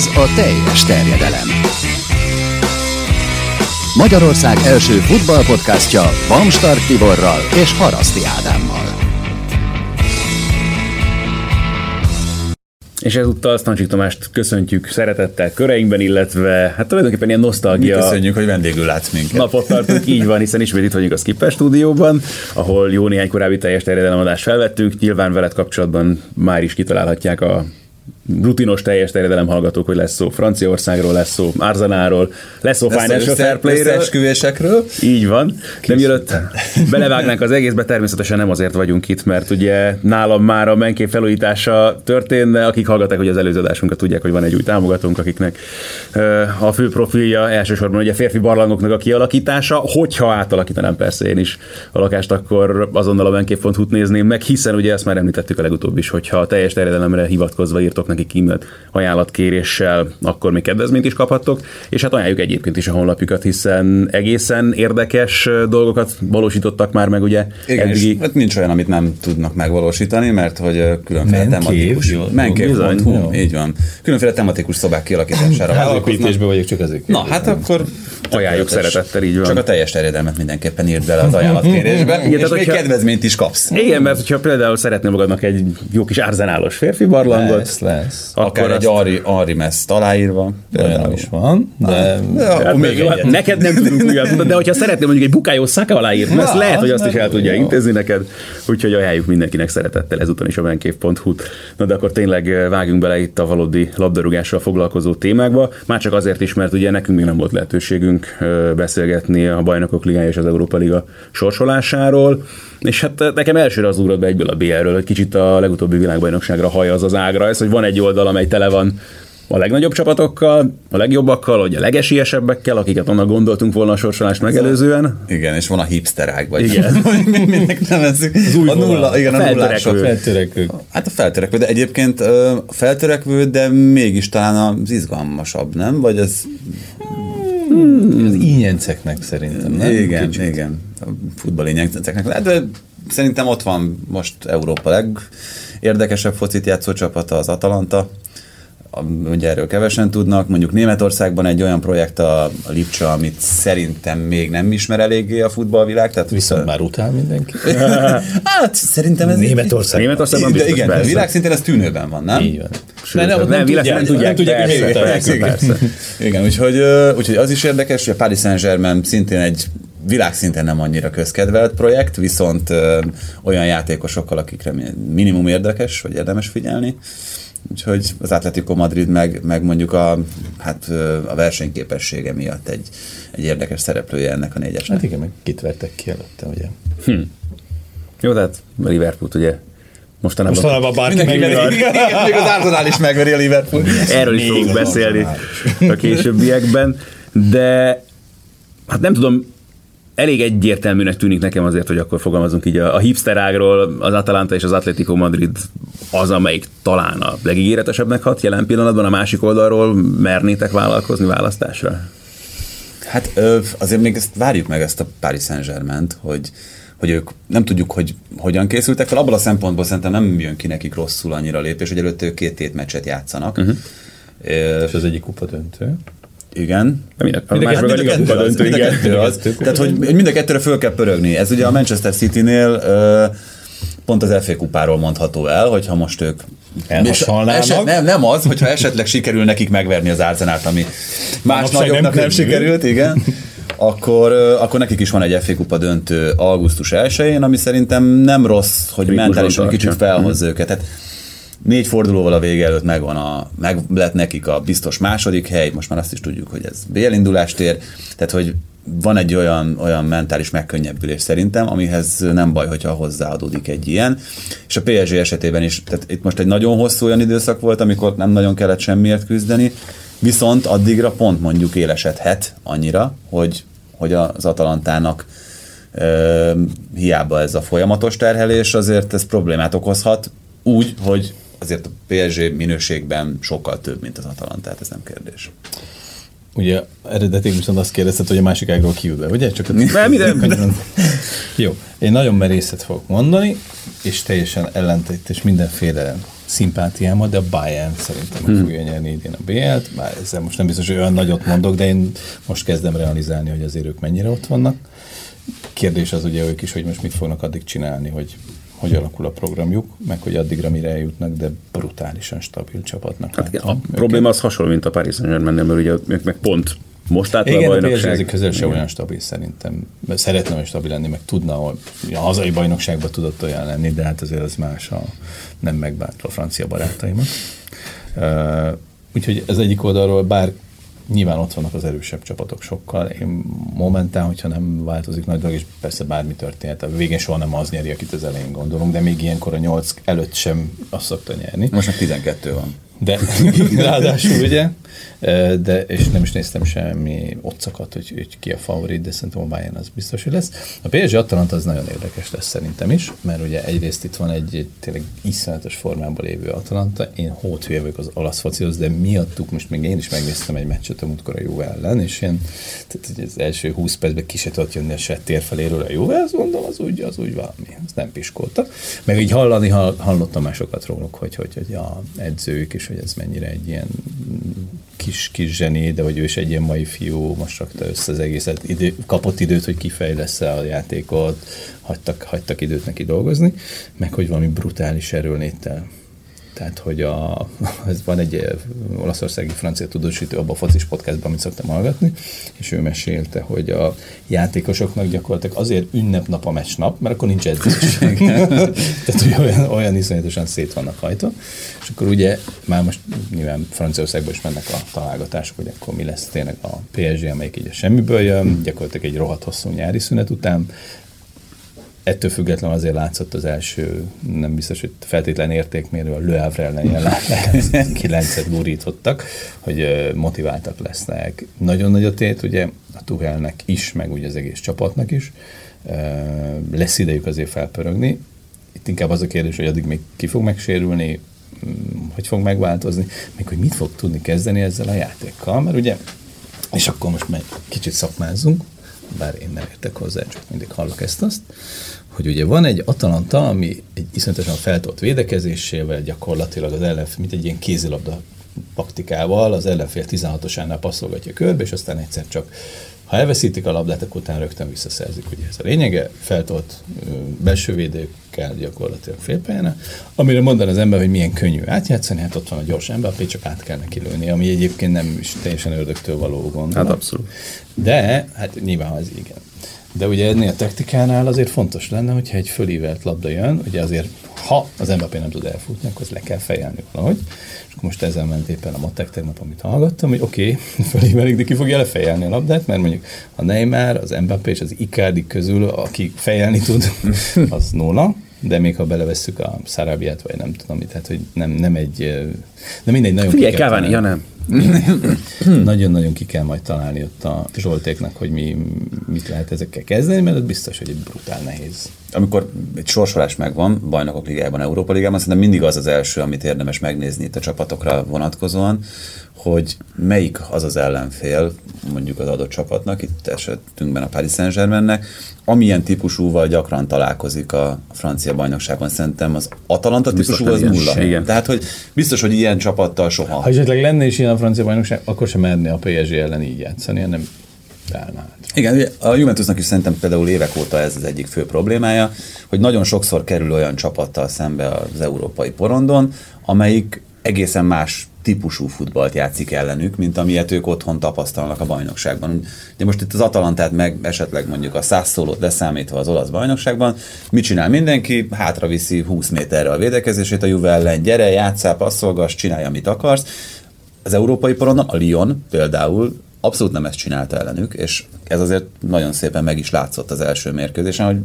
Ez a teljes terjedelem. Magyarország első futballpodcastja Bamstart Tiborral és Haraszti Ádámmal. És ezúttal Stancsik Tamást köszöntjük szeretettel köreinkben, illetve hát tulajdonképpen ilyen nosztalgia. Mi köszönjük, hogy vendégül látsz minket. Napot tartunk, így van, hiszen ismét itt vagyunk a Skipper stúdióban, ahol jó néhány korábbi teljes terjedelemadást felvettünk. Nyilván veled kapcsolatban már is kitalálhatják a rutinos teljes terjedelem hallgatók, hogy lesz szó Franciaországról, lesz szó Arzenáról, lesz szó lesz Financial Fair Play-ről. Így van. De mielőtt belevágnánk az egészbe, természetesen nem azért vagyunk itt, mert ugye nálam már a menkép felújítása történt, de akik hallgatták, hogy az előző adásunkat tudják, hogy van egy új támogatónk, akiknek a fő profilja elsősorban ugye férfi barlangoknak a kialakítása. Hogyha átalakítanám persze én is a lakást, akkor azonnal a menkép.hu-t nézném meg, hiszen ugye ezt már említettük a legutóbb is, hogyha a teljes terjedelemre hivatkozva írtok nekik e-mailt ajánlatkéréssel, akkor még kedvezményt is kaphattok, és hát ajánljuk egyébként is a honlapjukat, hiszen egészen érdekes dolgokat valósítottak már meg, ugye? Igen, eddigi... hát nincs olyan, amit nem tudnak megvalósítani, mert hogy különféle tematikus... Menkév.hu, így van. Különféle tematikus szobák kialakítására vállalkoznak. vagyok, csak ezek. Na, hát akkor ajánljuk szeretettel, így van. Csak a teljes terjedelmet mindenképpen írd bele az ajánlatkérésbe, igen, és tehát, még hogyha... kedvezményt is kapsz. Igen, mert ha például szeretnél magadnak egy jó kis arzenálos férfi barlangot, lesz, lesz. Akkor Akár egy Ari, Ari Meszt aláírva. Olyan is van, de... de hát, még hát, neked nem tudunk újat, de hogyha szeretnél mondjuk egy bukájó szaka aláírni, ezt lehet, hogy azt is el tudja intézni neked, úgyhogy ajánljuk mindenkinek szeretettel ezúton is a menkév.hu-t. Na de akkor tényleg vágjunk bele itt a valódi labdarúgással foglalkozó témákba, már csak azért is, mert ugye nekünk még nem volt lehetőségünk beszélgetni a Bajnokok Ligája és az Európa Liga sorsolásáról, és hát nekem elsőre az ugrott be egyből a BL-ről, hogy kicsit a legutóbbi világbajnokságra haj az az ágra, ez, hogy van egy oldal, amely tele van a legnagyobb csapatokkal, a legjobbakkal, vagy a legesélyesebbekkel, akiket annak gondoltunk volna a sorsolást megelőzően. Igen, és van a hipsterág, vagy igen. minek nevezzük. Az új a nulla, igen, a, a feltörekvő. feltörekvő. Hát a feltörekvő, de egyébként a feltörekvő, de mégis talán az izgalmasabb, nem? Vagy ez... Hmm. Az ínyenceknek szerintem, nem? Igen, Kicsit. igen. A futball ínyenceknek. De szerintem ott van most Európa legérdekesebb focit játszó csapata, az Atalanta ugye erről kevesen tudnak, mondjuk Németországban egy olyan projekt a, a Lipcsa, amit szerintem még nem ismer eléggé a futballvilág. Tehát Viszont már utál mindenki. hát szerintem ez... Németország. Németországban biztos, Igen, persze. világszinten ez tűnőben van, nem? Így van. Sőt, nem, nem, nem, tudják, nem tudják, tudják persze, persze, persze, persze. Igen, úgyhogy, úgyhogy az is érdekes, hogy a Paris Saint-Germain szintén egy világszinten nem annyira közkedvelt projekt, viszont ö, olyan játékosokkal, akikre minimum érdekes, vagy érdemes figyelni. Úgyhogy az Atletico Madrid meg, meg mondjuk a, hát a versenyképessége miatt egy, egy érdekes szereplője ennek a négyesnek. Hát igen, meg kit vertek ki előtte, ugye. Hm. Jó, tehát Liverpool ugye Mostanában, Mostanában bárki megveri. Még az Arsenal is megveri a Liverpool. Erről is fogunk beszélni a későbbiekben, de hát nem tudom, elég egyértelműnek tűnik nekem azért, hogy akkor fogalmazunk így a, a hipster ágról, az Atalanta és az Atletico Madrid az, amelyik talán a legígéretesebbnek hat jelen pillanatban, a másik oldalról mernétek vállalkozni választásra? Hát azért még ezt várjuk meg ezt a Paris Saint-Germain-t, hogy, hogy ők nem tudjuk, hogy hogyan készültek fel. Abban a szempontból szerintem nem jön ki nekik rosszul annyira lépés, hogy előtt ők két tét meccset játszanak. Uh-huh. És az egyik kupa döntő. Igen. Mind a, mind a, mind a kettő az. Mind a kettő az. Tehát, hogy mind a kettőre föl kell pörögni. Ez ugye a Manchester City-nél pont az FA kupáról mondható el, hogyha most ők eset, nem, nem az, hogyha esetleg sikerül nekik megverni az Arzenát, ami más nagyobbnak nem, nem sikerült, igen, akkor, akkor nekik is van egy FA kupa döntő augusztus 1-én, ami szerintem nem rossz, hogy mentálisan kicsit felhoz őket. Tehát négy fordulóval a vége előtt megvan a, meg lett nekik a biztos második hely, most már azt is tudjuk, hogy ez BL indulást ér, tehát hogy van egy olyan, olyan mentális megkönnyebbülés szerintem, amihez nem baj, hogyha hozzáadódik egy ilyen. És a PSG esetében is, tehát itt most egy nagyon hosszú olyan időszak volt, amikor nem nagyon kellett semmiért küzdeni, viszont addigra pont mondjuk élesedhet annyira, hogy, hogy az Atalantának ö, hiába ez a folyamatos terhelés, azért ez problémát okozhat, úgy, hogy azért a PSG minőségben sokkal több, mint az Atalanta, tehát ez nem kérdés. Ugye eredetileg viszont azt kérdezted, hogy a másik ágról kiül be, ugye? Csak nem, minden. Jó, én nagyon merészet fogok mondani, és teljesen ellentét és mindenféle szimpátiámat, de a Bayern szerintem hmm. fogja nyerni idén a BL-t, bár ezzel most nem biztos, hogy olyan nagyot mondok, de én most kezdem realizálni, hogy azért ők mennyire ott vannak. Kérdés az ugye ők is, hogy most mit fognak addig csinálni, hogy hogy alakul a programjuk, meg hogy addigra mire eljutnak, de brutálisan stabil csapatnak. Hát a őket. probléma az hasonló, mint a Paris Saint-Germain, mert ugye ők meg pont most át Igen, a bajnokság. Igen, a se olyan stabil szerintem. Szeretne olyan stabil lenni, meg tudna, hogy a hazai bajnokságban tudott olyan lenni, de hát azért az más, a nem megbántva a francia barátaimat. Uh, úgyhogy ez egyik oldalról, bár nyilván ott vannak az erősebb csapatok sokkal. Én momentán, hogyha nem változik nagy dolog, és persze bármi történhet, a végén soha nem az nyeri, akit az elején gondolunk, de még ilyenkor a nyolc előtt sem azt szokta nyerni. Most már 12 van. De ráadásul ugye, de, és nem is néztem semmi otcakat, hogy, hogy ki a favorit, de szerintem a Bayern az biztos, hogy lesz. A PSG Atalanta az nagyon érdekes lesz szerintem is, mert ugye egyrészt itt van egy, egy tényleg iszonyatos formában lévő Atalanta, én hót vagyok az olasz focihoz, de miattuk most még én is megnéztem egy meccset a múltkor a Juve ellen, és én tehát az első 20 percben ki se tudott jönni a se térfeléről a Juve, azt mondom, az úgy, az úgy valami, az nem piskolta. Meg így hallani, hallottam már sokat róluk, hogy, hogy, hogy a edzők is, hogy ez mennyire egy ilyen kis, kis zseni, de hogy ő is egy ilyen mai fiú, most rakta össze az egészet, idő, kapott időt, hogy kifejlesz a játékot, hagytak, hagytak időt neki dolgozni, meg hogy valami brutális erőléttel tehát, hogy a, ez van egy eh, olaszországi francia tudósító abban a focis podcastban, amit szoktam hallgatni, és ő mesélte, hogy a játékosoknak gyakorlatilag azért ünnepnap a meccsnap, mert akkor nincs edzőség. Tehát, hogy olyan, olyan iszonyatosan szét vannak hajtva. És akkor ugye már most nyilván Franciaországban is mennek a találgatások, hogy akkor mi lesz tényleg a PSG, amelyik így a semmiből jön, gyakorlatilag egy rohadt hosszú nyári szünet után, ettől függetlenül azért látszott az első, nem biztos, hogy feltétlen értékmérő, a Le Havre ellen kilencet gurítottak, hogy motiváltak lesznek. Nagyon nagy a tét, ugye a Tuhelnek is, meg ugye az egész csapatnak is. Lesz idejük azért felpörögni. Itt inkább az a kérdés, hogy addig még ki fog megsérülni, hogy fog megváltozni, meg hogy mit fog tudni kezdeni ezzel a játékkal, mert ugye, és akkor most meg kicsit szakmázzunk, bár én nem értek hozzá, csak mindig hallok ezt-azt, hogy ugye van egy Atalanta, ami egy iszonyatosan feltolt védekezésével gyakorlatilag az ellenfél, mint egy ilyen kézilabda taktikával az ellenfél 16-osánál passzolgatja körbe, és aztán egyszer csak ha elveszítik a labdát, akkor utána rögtön visszaszerzik. Ugye ez a lényege, feltolt belső védőkkel gyakorlatilag félpályán, amire mondan az ember, hogy milyen könnyű átjátszani, hát ott van a gyors ember, csak át kell neki lőni, ami egyébként nem is teljesen ördögtől való gondolat. Hát abszolút. De, hát nyilván az igen. De ugye ennél a taktikánál azért fontos lenne, hogyha egy fölívelt labda jön, ugye azért, ha az Mbappé nem tud elfutni, akkor azt le kell fejelni valahogy. És akkor most ezzel ment éppen a matek tegnap, amit hallgattam, hogy oké, okay, fölívelik, de ki fogja lefejelni a labdát, mert mondjuk a Neymar, az Mbappé és az Icardi közül, aki fejelni tud, az nulla, de még ha belevesszük a Szarabiát, vagy nem tudom, tehát hogy nem, nem egy, de mindegy, nagyon Figyelj, Cavani, ja nem. Nagyon-nagyon ki kell majd találni ott a Zsoltéknak, hogy mi, mit lehet ezekkel kezdeni, mert biztos, hogy egy brutál nehéz. Amikor egy sorsolás megvan, bajnokok ligájában, Európa ligában, szerintem mindig az az első, amit érdemes megnézni itt a csapatokra vonatkozóan, hogy melyik az az ellenfél, mondjuk az adott csapatnak, itt esetünkben a Paris Saint-Germainnek, amilyen típusúval gyakran találkozik a francia bajnokságban. Szerintem az Atalanta típusú az nulla. Igen. Tehát, hogy biztos, hogy ilyen csapattal soha. Ha esetleg lenne is ilyen a francia bajnokság, akkor sem merne a PSG ellen így játszani, hanem Hát. Igen, a Juventusnak is szerintem például évek óta ez az egyik fő problémája, hogy nagyon sokszor kerül olyan csapattal szembe az európai porondon, amelyik egészen más típusú futballt játszik ellenük, mint amilyet ők otthon tapasztalnak a bajnokságban. De most itt az Atalantát meg esetleg mondjuk a százszólót leszámítva az olasz bajnokságban, mit csinál mindenki? Hátra viszi 20 méterre a védekezését a Juve ellen, gyere, játszál, passzolgass, csinálj, amit akarsz. Az európai porondon a Lyon például abszolút nem ezt csinálta ellenük, és ez azért nagyon szépen meg is látszott az első mérkőzésen, hogy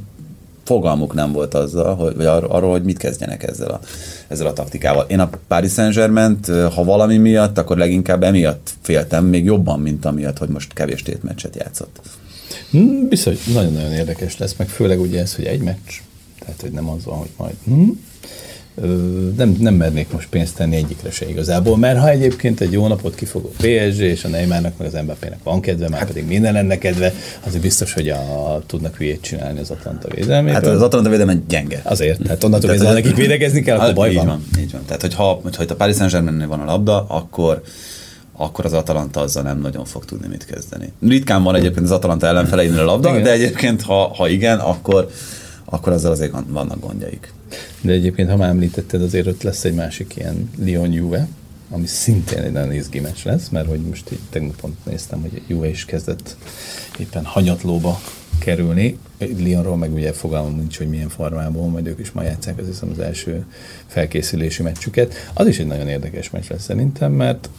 fogalmuk nem volt azzal, hogy, vagy ar- arról, hogy mit kezdjenek ezzel a, ezzel a taktikával. Én a Paris saint ha valami miatt, akkor leginkább emiatt féltem, még jobban, mint amiatt, hogy most kevés tétmeccset játszott. Hmm, biztos, nagyon-nagyon érdekes lesz, meg főleg ugye ez, hogy egy meccs, tehát hogy nem az van, hogy majd hmm, nem, nem mernék most pénzt tenni egyikre se igazából, mert ha egyébként egy jó napot kifogó PSG és a Neymarnak meg az Mbappének van kedve, már hát, pedig minden lenne kedve, azért biztos, hogy a, tudnak hülyét csinálni az Atalanta védelmét. Hát az Atalanta védelme gyenge. Azért, hát onnantól kezdve nekik védekezni kell, akkor baj így van. van. Így van. Tehát, hogyha, hogyha itt a Paris Saint-Germain van a labda, akkor akkor az Atalanta azzal nem nagyon fog tudni mit kezdeni. Ritkán van egyébként az Atalanta ellenfeleinél a labda, igen. de egyébként ha, ha igen, akkor, akkor azzal azért vannak gondjaik. De egyébként, ha már említetted, azért ott lesz egy másik ilyen Lyon Juve, ami szintén egy nagyon izgi meccs lesz, mert hogy most így tegnap pont néztem, hogy Juve is kezdett éppen hanyatlóba kerülni. Lyonról meg ugye fogalmam nincs, hogy milyen formában, majd ők is ma játszák, az az első felkészülési meccsüket. Az is egy nagyon érdekes meccs lesz szerintem, mert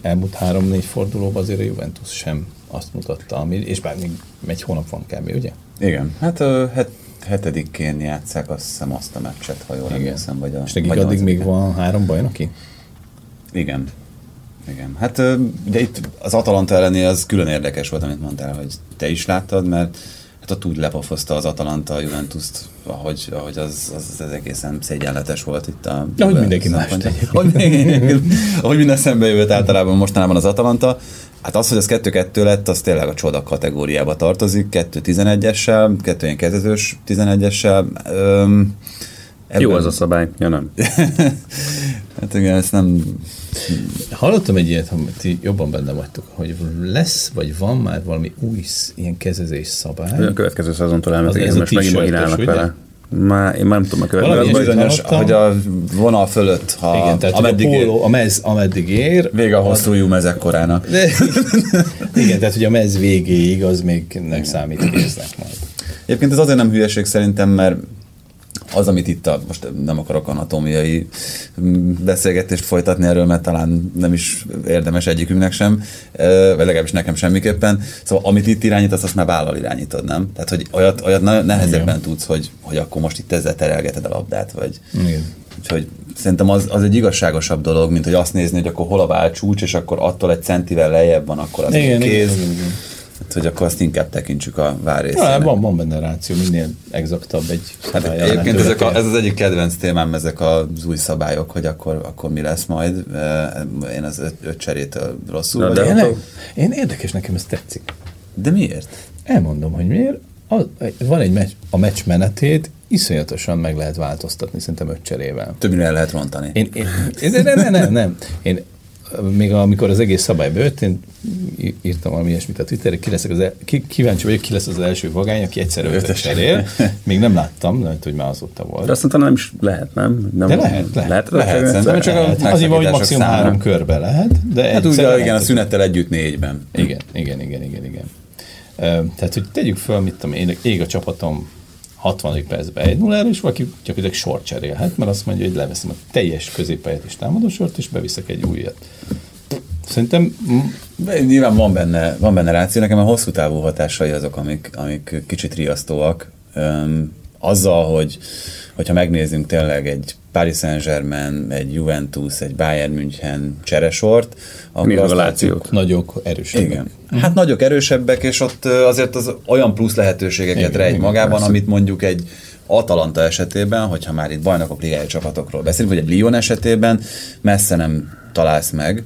elmúlt három-négy fordulóban azért a Juventus sem azt mutatta, ami, és bár még egy hónap van kb. ugye? Igen, hát het, hetedikén játszák azt hiszem azt a meccset, ha jól emlékszem. Vagy a, és nekik addig még van három bajnoki? Igen. Igen. Hát ugye itt az Atalanta elleni az külön érdekes volt, amit mondtál, hogy te is láttad, mert hát ott úgy lepofozta az Atalanta a Juventus-t, ahogy, ahogy az, az, az egészen szégyenletes volt itt a... Ahogy mindenki más ahogy, ahogy minden szembe jövött általában mostanában az Atalanta. Hát az, hogy az 2-2 lett, az tényleg a csoda kategóriába tartozik, 2-11-essel, 2 ilyen kezdős 11-essel. Öm, ebben... Jó az a szabály, ja nem. hát igen, ezt nem... Hallottam egy ilyet, hogy ti jobban benne vagytok, hogy lesz, vagy van már valami új ilyen kezezés szabály. A következő szezontól elmentek, ez most megint vele. Már, én már nem tudom a következő. bizonyos, hogy a vonal fölött, ha Igen, tehát ameddig a, póló, a mez ameddig ér. Vége a hosszú az... mezek korának. De, igen, tehát hogy a mez végéig az még nem számít késznek majd. Egyébként ez azért nem hülyeség szerintem, mert az, amit itt a, most nem akarok anatómiai beszélgetést folytatni erről, mert talán nem is érdemes egyikünknek sem, vagy legalábbis nekem semmiképpen. Szóval amit itt irányítasz, azt már vállal irányítod, nem? Tehát, hogy olyat, olyat nehezebben Igen. tudsz, hogy, hogy akkor most itt ezzel terelgeted a labdát, vagy... Igen. Úgyhogy szerintem az, az egy igazságosabb dolog, mint hogy azt nézni, hogy akkor hol a válcsúcs, és akkor attól egy centivel lejjebb van, akkor az igen, kéz. Igen, igen, igen. Hát, hogy akkor azt inkább tekintsük a várrészének. Ja, van, van benne ráció, minél exaktabb egy hát Egyébként ezek a, ez az egyik kedvenc témám, ezek az új szabályok, hogy akkor, akkor mi lesz majd. Én az öt, öt cserétől rosszul Na, de én, én érdekes, nekem ez tetszik. De miért? Elmondom, hogy miért. Az, van egy meccs, a meccs menetét iszonyatosan meg lehet változtatni, szerintem öt cserével. Többnyire el lehet rontani. Én, én, én, nem, nem, nem, nem. Én még amikor az egész szabály bejött, én írtam valami ilyesmit a Twitterre, ki leszek az el, ki, kíváncsi vagyok, ki lesz az első vagány, aki egyszer ötöt cserél. Még nem láttam, lehet, hogy már azóta volt. De azt mondta, nem is lehet, nem? nem de lehet, lehet. Lehet, lehet, lehet, lehet csak lehet, azért van, hogy maximum számára. három körbe lehet. De hát ugye, igen, a szünettel együtt négyben. Igen, igen, igen, igen, igen. Tehát, hogy tegyük föl, mit tudom én, ég a csapatom 60. percben 1 0 és valaki gyakorlatilag sort cserélhet, mert azt mondja, hogy leveszem a teljes középpályát és támadósort, és beviszek egy újat. Szerintem... Nyilván van benne, van benne ráció, nekem a hosszú távú hatásai azok, amik, amik kicsit riasztóak. Üm, azzal, hogy hogyha megnézzünk tényleg egy Paris Saint-Germain, egy Juventus, egy Bayern München cseresort, akkor azt látjuk, nagyok, erősebbek. Igen. Hát nagyok, erősebbek, és ott azért az olyan plusz lehetőségeket rejt magában, persze. amit mondjuk egy Atalanta esetében, hogyha már itt bajnokok ligája csapatokról beszélünk, vagy egy Lyon esetében messze nem találsz meg.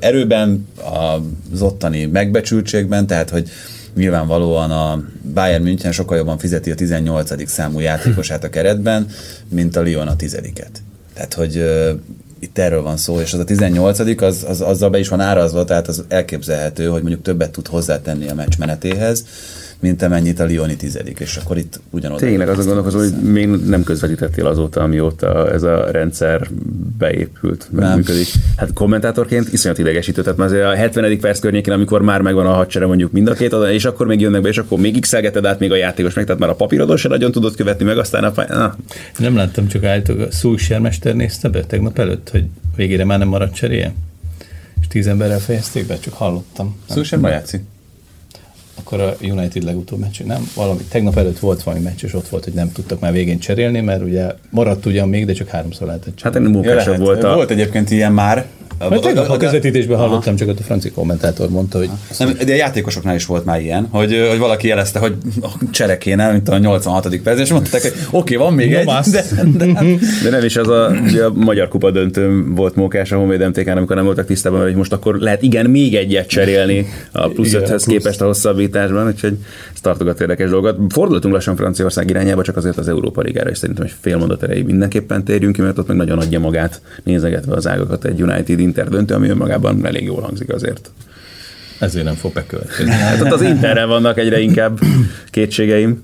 Erőben, az ottani megbecsültségben, tehát hogy nyilvánvalóan a Bayern München sokkal jobban fizeti a 18. számú játékosát a keretben, mint a Lyon a tizediket. Tehát, hogy itt erről van szó, és az a 18. Az, az, azzal be is van árazva, tehát az elképzelhető, hogy mondjuk többet tud hozzátenni a meccs menetéhez, mint amennyit a Lioni tizedik, és akkor itt ugyanoda. Tényleg azon gondolkozom, hogy még nem közvetítettél azóta, amióta ez a rendszer beépült, működik. Hát kommentátorként iszonyat idegesítő, tehát azért a 70. perc környékén, amikor már megvan a hadsereg mondjuk mind a két oldalon, és akkor még jönnek be, és akkor még x át még a játékos meg, tehát már a papírodon se nagyon tudod követni meg, aztán a Na. Nem láttam, csak állítok, a Szulsérmester nézte be tegnap előtt, hogy végére már nem maradt cseréje? És tíz emberrel fejezték be, csak hallottam. Szulsér ma játszik? Akkor a United legutóbb meccs, nem? Valami, tegnap előtt volt valami meccs, és ott volt, hogy nem tudtak már végén cserélni, mert ugye maradt ugyan még, de csak háromszor lehetett cserélni. Hát ennél munkásabb volt a... Volt egyébként ilyen már, Hát tegnap a közvetítésben hallottam, csak ott a francia kommentátor mondta, hogy... Nem, de a játékosoknál is volt már ilyen, hogy, hogy valaki jelezte, hogy csere kéne, mint a 86. perc, és mondták, hogy oké, okay, van még egy, de, de, de, nem is az a, a magyar kupa döntő volt mókás a Honvéd mtk amikor nem voltak tisztában, hogy most akkor lehet igen még egyet cserélni a plusz öthez képest a hosszabbításban, úgyhogy ez tartogat érdekes dolgot. Fordultunk lassan Franciaország irányába, csak azért az Európa Ligára, és szerintem egy fél mondat erejéig mindenképpen térjünk ki, mert ott meg nagyon adja magát nézegetve az ágakat egy United Inter döntő, ami önmagában elég jól hangzik azért. Ezért nem fog bekövetkezni. Hát ott az Interrel vannak egyre inkább kétségeim.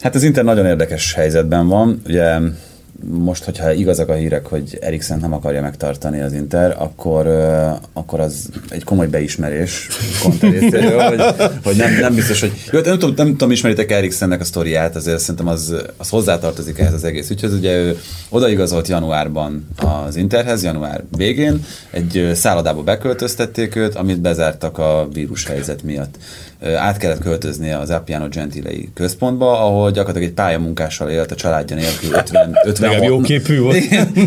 Hát az Inter nagyon érdekes helyzetben van. Ugye most, hogyha igazak a hírek, hogy Eriksen nem akarja megtartani az Inter, akkor, akkor az egy komoly beismerés Conte hogy, hogy nem, nem biztos, hogy... Jó, nem tudom, nem tudom, ismeritek Eriksennek a sztoriát, azért szerintem az, az hozzátartozik ehhez az egész ügyhöz. Ugye ő odaigazolt januárban az Interhez, január végén, egy szállodába beköltöztették őt, amit bezártak a vírushelyzet miatt át kellett költöznie az Appiano Gentilei központba, ahol gyakorlatilag egy pályamunkással élt a családja nélkül 50, 56, jó képű volt.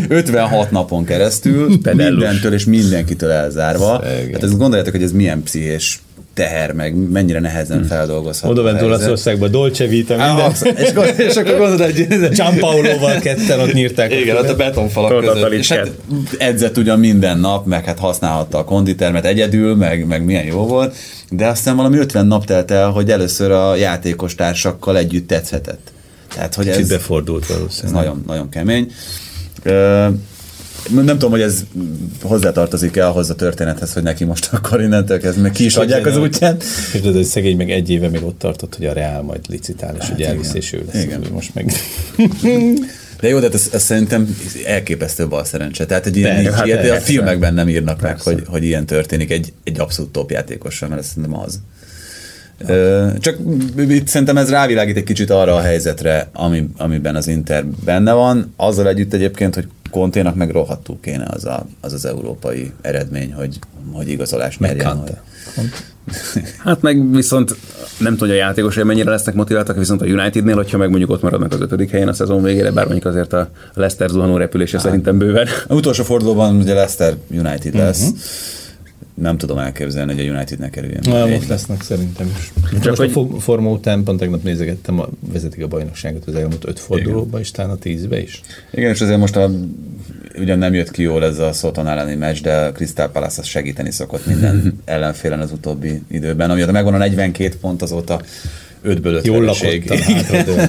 56 napon keresztül, mindentől és mindenkitől elzárva. Hát ezt gondoljátok, hogy ez milyen pszichés teher, meg mennyire nehezen hmm. feldolgozható. Oda bent Olaszországban Dolce Vita, minden. Ah, és, akkor, és akkor gondolod, hogy... Gianpaolo-val ketten ott nyírták. Igen, ott a betonfalak között. És hát edzett ugyan minden nap, meg hát használhatta a konditermet egyedül, meg, meg milyen jó volt, de aztán valami 50 nap telt el, hogy először a játékos társakkal együtt tetszhetett. Tehát, hogy ez, befordult valószínűleg. Ez nagyon, nagyon kemény. Nem tudom, hogy ez hozzátartozik-e ahhoz a történethez, hogy neki most akkor innentől kezdve ki is adják az útját. És de hogy szegény meg egy éve még ott tartott, hogy a Real majd licitál, és hát ugye elvisz, és ő lesz. Igen. Most meg... De jó, de ez, ez szerintem elképesztő bal szerencse. Tehát egy ilyen, hát ilyet, a filmekben nem írnak persze. meg, hogy, hogy ilyen történik egy, egy abszolút top játékossal, mert ez szerintem az. Csak itt szerintem ez rávilágít egy kicsit arra a helyzetre, ami, amiben az Inter benne van, azzal együtt egyébként, hogy Konténak meg rohadtul kéne az, a, az az európai eredmény, hogy, hogy igazolás merjen. Hogy... Hát meg viszont nem tudja a játékos, hogy mennyire lesznek motiváltak, viszont a Unitednél, hogyha meg mondjuk ott maradnak az ötödik helyen a szezon végére, bár mondjuk azért a Leicester zuhanó repülése hát. szerintem bőven. A utolsó fordulóban ugye Leicester United lesz. Uh-huh nem tudom elképzelni, hogy a United ne kerüljön. Na, most lesznek szerintem is. Csak hogy... a forma után pont tegnap nézegettem, a, vezetik a bajnokságot az elmúlt öt fordulóba, és talán a tízbe is. Igen, és azért most a, ugyan nem jött ki jól ez a Soton elleni meccs, de a Crystal Palace az segíteni szokott minden ellenfélen az utóbbi időben. Amióta megvan a 42 pont, azóta 5-ből 5 Jól lakottan,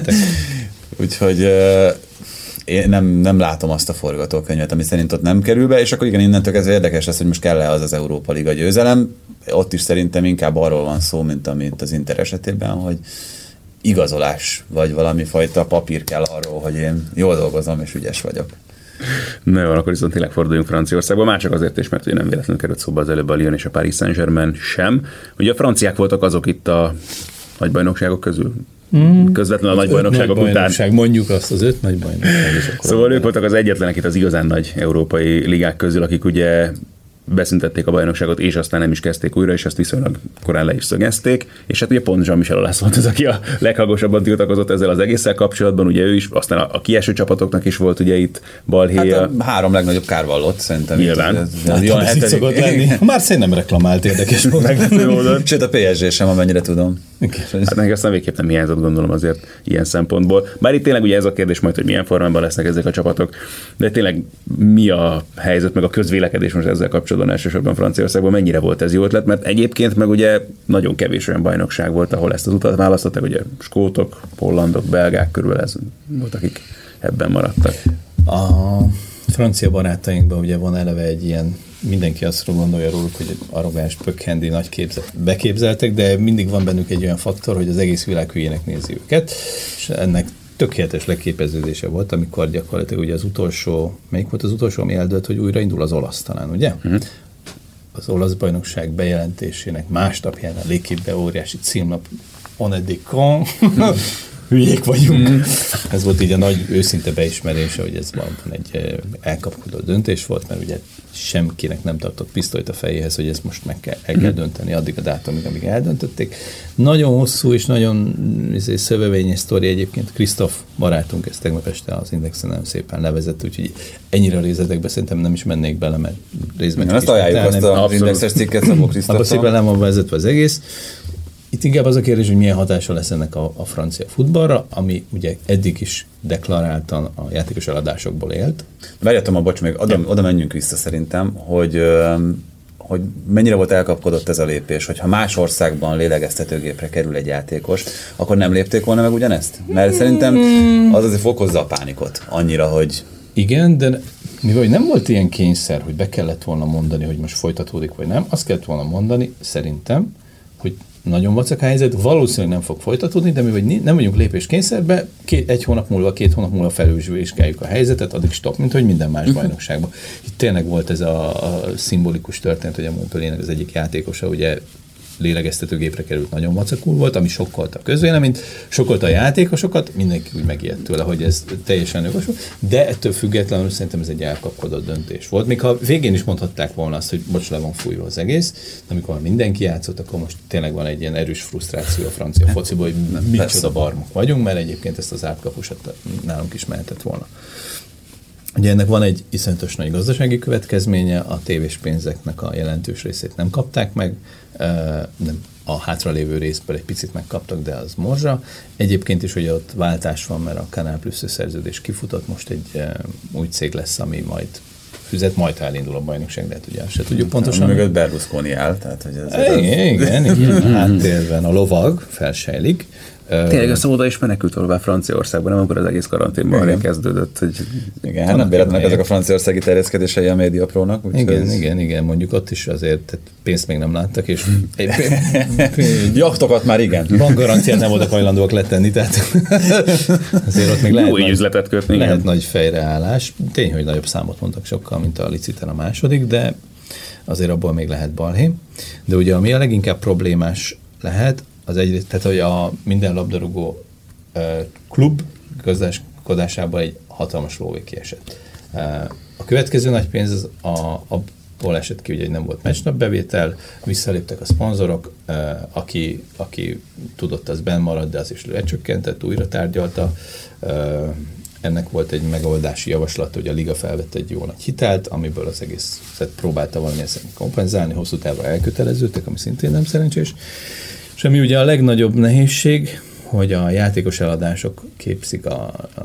Úgyhogy én nem, nem látom azt a forgatókönyvet, ami szerint ott nem kerül be, és akkor igen, innentől ez érdekes lesz, hogy most kell-e az az Európa Liga győzelem. Ott is szerintem inkább arról van szó, mint amit az Inter esetében, hogy igazolás, vagy valami fajta papír kell arról, hogy én jól dolgozom és ügyes vagyok. Na jó, akkor viszont tényleg forduljunk Franciaországba, már csak azért is, mert nem véletlenül került szóba az előbb a Lyon és a Paris Saint-Germain sem. Ugye a franciák voltak azok itt a nagy bajnokságok közül, Mm. Közvetlenül a nagy bajnokságok nagy bajnokság, után. Mondjuk azt az öt nagy bajnokság. Szóval ők voltak az egyetlenek itt az igazán nagy európai ligák közül, akik ugye beszüntették a bajnokságot, és aztán nem is kezdték újra, és ezt viszonylag korán le is szögezték. És hát ugye pont Jean-Michel Olász volt az, aki a leghangosabban tiltakozott ezzel az egésszel kapcsolatban, ugye ő is, aztán a, a kieső csapatoknak is volt itt itt balhéja. Hát a három legnagyobb kárvallott szerintem. Nyilván. Ez, ez, ez, hát, ez szokott lenni. Már nem reklamált érdekes módon. Sőt a PSG sem, amennyire tudom. Hát neki aztán végképp nem hiányzott, gondolom azért ilyen szempontból. Bár itt tényleg ugye ez a kérdés majd, hogy milyen formában lesznek ezek a csapatok, de tényleg mi a helyzet, meg a közvélekedés most ezzel kapcsolatban elsősorban Franciaországban, mennyire volt ez jó ötlet, mert egyébként meg ugye nagyon kevés olyan bajnokság volt, ahol ezt az utat választották, ugye skótok, hollandok, belgák körül ez volt, akik ebben maradtak. A francia barátainkban ugye van eleve egy ilyen mindenki azt gondolja róluk, hogy arrogáns, pökhendi, nagy képzet, beképzeltek, de mindig van bennük egy olyan faktor, hogy az egész világ hülyének nézi őket, és ennek tökéletes leképeződése volt, amikor gyakorlatilag ugye az utolsó, melyik volt az utolsó, ami eldőlt, hogy újraindul az olasz talán, ugye? Uh-huh. Az olasz bajnokság bejelentésének másnapján a Léképbe óriási címlap On hülyék vagyunk. Mm. ez volt így a nagy őszinte beismerése, hogy ez van egy elkapkodó döntés volt, mert ugye semkinek nem tartott pisztolyt a fejéhez, hogy ezt most meg kell, el kell mhm. dönteni addig a dátumig, amíg eldöntötték. Nagyon hosszú és nagyon izé, szövevényes sztori egyébként. Krisztof barátunk ezt tegnap este az Indexen nem szépen levezett, úgyhogy ennyire részletekbe szerintem nem is mennék bele, mert részben Azt ajánljuk azt az Indexes cikket Szabó Krisztoftal. Abba szépen nem van vezetve az egész. Itt inkább az a kérdés, hogy milyen hatása lesz ennek a, a francia futballra, ami ugye eddig is deklaráltan a játékos eladásokból élt. Várjatom a bocs, még oda, oda menjünk vissza szerintem, hogy hogy mennyire volt elkapkodott ez a lépés, hogy ha más országban lélegeztetőgépre kerül egy játékos, akkor nem lépték volna meg ugyanezt? Mert szerintem az azért fokozza a pánikot annyira, hogy... Igen, de mivel nem volt ilyen kényszer, hogy be kellett volna mondani, hogy most folytatódik vagy nem, azt kellett volna mondani, szerintem, nagyon vacak helyzet, valószínűleg nem fog folytatódni, de mi vagy nem vagyunk lépéskényszerbe, két, egy hónap múlva, két hónap múlva felülvizsgáljuk a helyzetet, addig stop, mint hogy minden más mhm. bajnokságban. Itt tényleg volt ez a, a szimbolikus történet, hogy a Montpellier az egyik játékosa ugye lélegeztetőgépre került, nagyon macakul volt, ami sokkolta a közvéleményt, sokkolta a játékosokat, mindenki úgy megijedt tőle, hogy ez teljesen jogos de ettől függetlenül szerintem ez egy elkapkodott döntés volt. Még ha végén is mondhatták volna azt, hogy bocs, le van fújva az egész, de amikor mindenki játszott, akkor most tényleg van egy ilyen erős frusztráció a francia fociból, hogy micsoda barmok vagyunk, mert egyébként ezt az átkapusat nálunk is mehetett volna. Ugye ennek van egy iszonyatos nagy gazdasági következménye, a tévés pénzeknek a jelentős részét nem kapták meg, nem a hátralévő részből egy picit megkaptak, de az morzsa. Egyébként is hogy ott váltás van, mert a Canal Plus szerződés kifutott, most egy új cég lesz, ami majd füzet, majd elindul a bajnokság, de hát ugye se tudjuk pontosan. Mögött Berlusconi áll, tehát hogy ez... Igen, igen, igen, háttérben a lovag felsejlik. Tényleg a szóda is menekült valóban Franciaországban, nem akkor az egész karanténban kezdődött. Hogy igen, hát nem véletlenek ezek a franciaországi terjeszkedései a médiaprónak. Igen, ez... igen, igen, mondjuk ott is azért tehát pénzt még nem láttak, és Jachtokat már igen. Van garanciát nem voltak hajlandóak letenni, tehát azért ott még lehet, Jó nagy, üzletet kötni. Lehet igen. nagy fejreállás. Tény, hogy nagyobb számot mondtak sokkal, mint a liciten a második, de azért abból még lehet balhé. De ugye ami a leginkább problémás lehet, az egy, tehát hogy a minden labdarúgó klub gazdáskodásában egy hatalmas lóvé kiesett. A következő nagy pénz az a, a abból esett ki, hogy nem volt meccsnap bevétel, visszaléptek a szponzorok, aki, aki tudott, az benn de az is lecsökkentett, újra tárgyalta. Ennek volt egy megoldási javaslat, hogy a liga felvett egy jó nagy hitelt, amiből az egészet próbálta valami kompenzálni, hosszú távra elköteleződtek, ami szintén nem szerencsés. És ami ugye a legnagyobb nehézség, hogy a játékos eladások képzik a, a,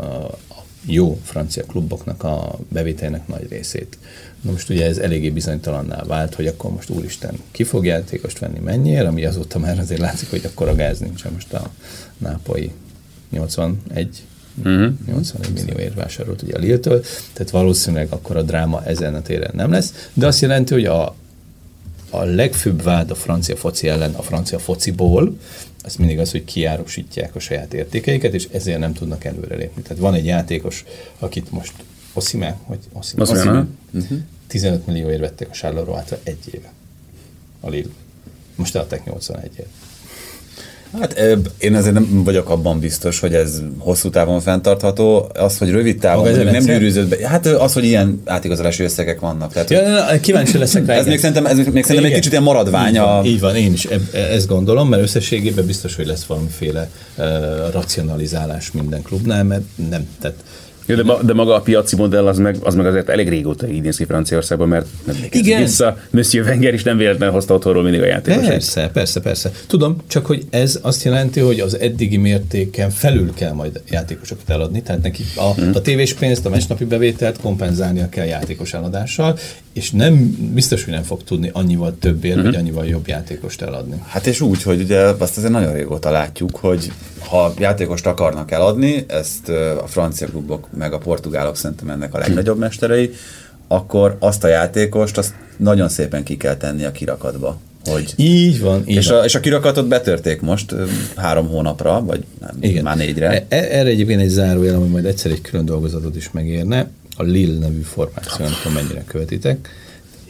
a jó francia kluboknak a bevételnek nagy részét. Na most ugye ez eléggé bizonytalanná vált, hogy akkor most úristen ki fog játékost venni mennyiért, ami azóta már azért látszik, hogy akkor a gáz nincsen most a nápoi 81 Uh-huh. 81 millióért vásárolt ugye a Lille-től, tehát valószínűleg akkor a dráma ezen a téren nem lesz, de azt jelenti, hogy a, a legfőbb vád a francia foci ellen a francia fociból, az mindig az, hogy kiárusítják a saját értékeiket, és ezért nem tudnak előrelépni. Tehát van egy játékos, akit most Oszime, vagy Oszime, Oszime, uh-huh. 15 millióért vettek a Charleroi-ra egy éve. A Lille. Most adták 81-ért. Hát én azért nem vagyok abban biztos, hogy ez hosszú távon fenntartható. Az, hogy rövid távon nem gyűrűzött be. Hát az, hogy ilyen átigazolási összegek vannak. Tehát, ja, kíváncsi leszek rá. Ez még szerintem, ez még szerintem egy kicsit ilyen maradvány. Így van, így van, én is ezt gondolom, mert összességében biztos, hogy lesz valamiféle uh, racionalizálás minden klubnál, mert nem, tehát jó, de, de maga a piaci modell az meg, az meg azért elég régóta így néz ki Franciaországban, mert nem Igen. vissza. Monsieur Wenger is nem véletlenül hozta otthonról mindig a játékos. Persze, persze, persze. Tudom, csak hogy ez azt jelenti, hogy az eddigi mértéken felül kell majd játékosokat eladni, tehát neki a, hmm. a tévés pénzt, a mesnapi bevételt kompenzálnia kell játékos eladással, és nem biztos, hogy nem fog tudni annyival többért, hmm. vagy annyival jobb játékost eladni. Hát és úgy, hogy ugye azt azért nagyon régóta látjuk, hogy ha játékost akarnak eladni, ezt a francia klubok meg a portugálok szerintem ennek a legnagyobb mesterei, akkor azt a játékost azt nagyon szépen ki kell tenni a kirakatba. Hogy így van. Így és, van. A, és a kirakatot betörték most három hónapra, vagy nem, Igen. már négyre. E, e, erre egyébként egy zárójel, ami majd egyszer egy külön dolgozatot is megérne. A Lille nevű formáció, nem tudom mennyire követitek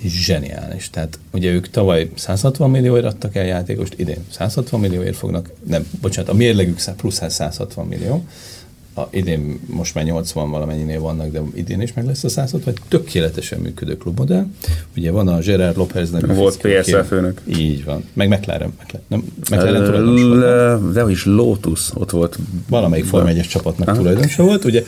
zseniális. Tehát ugye ők tavaly 160 millióért adtak el játékost, idén 160 millióért fognak, nem, bocsánat, a mérlegük plusz 160 millió, a, idén most már 80 valamennyinél vannak, de idén is meg lesz a 160, tökéletesen működő klubmodell. Ugye van a Gerard Lopez nevű Volt PSL főnök. Így van. Meg McLaren. McLaren, nem, McLaren tulajdonos De is Lotus ott volt. Valamelyik Forma 1 csapatnak tulajdonosa volt. Ugye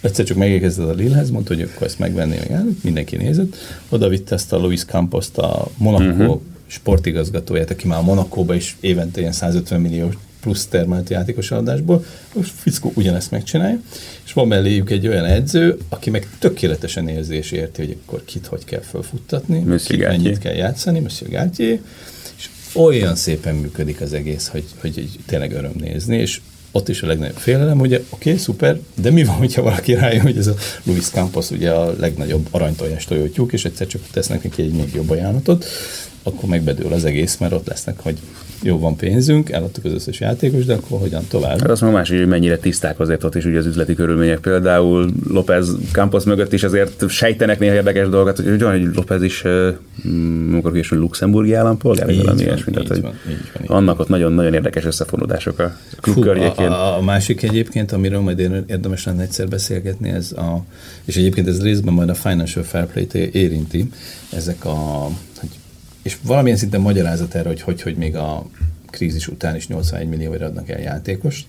egyszer csak megérkezett a Lillehez, mondta, hogy akkor ezt megvenni, mindenki nézett. Oda vitte ezt a Luis Campos-t, a Monaco uh-huh. sportigazgatóját, aki már a Monakóba is évente ilyen 150 millió plusz termelt játékos adásból, most Fickó ugyanezt megcsinálja, és van melléjük egy olyan edző, aki meg tökéletesen érzi és érti, hogy akkor kit hogy kell felfuttatni, kit mennyit kell játszani, Monsieur Gátyé, és olyan szépen működik az egész, hogy, hogy, hogy tényleg öröm nézni, és ott is a legnagyobb félelem, ugye, oké, okay, szuper, de mi van, hogyha valaki rájön, hogy ez a Luis Campos ugye a legnagyobb aranytojás tojótyúk, és egyszer csak tesznek neki egy még jobb ajánlatot, akkor megbedől az egész, mert ott lesznek, hogy jó van pénzünk, eladtuk az összes játékos, de akkor hogyan tovább? Hát azt mondom más, hogy mennyire tiszták azért ott is ugye az üzleti körülmények. Például López Campos mögött is azért sejtenek néha érdekes dolgokat, hogy olyan, hogy López is, amikor is luxemburgi állampolgár, így valami ilyesmi. Tehát, hogy van, így van, annak ott nagyon-nagyon érdekes összefonódások a klub Fú, környékén. A, a, másik egyébként, amiről majd érdemes lenne egyszer beszélgetni, ez a, és egyébként ez részben majd a Financial Fair Play-t érinti, ezek a, és valamilyen szinten magyarázat erre, hogy hogy, hogy még a krízis után is 81 millióért adnak el játékost.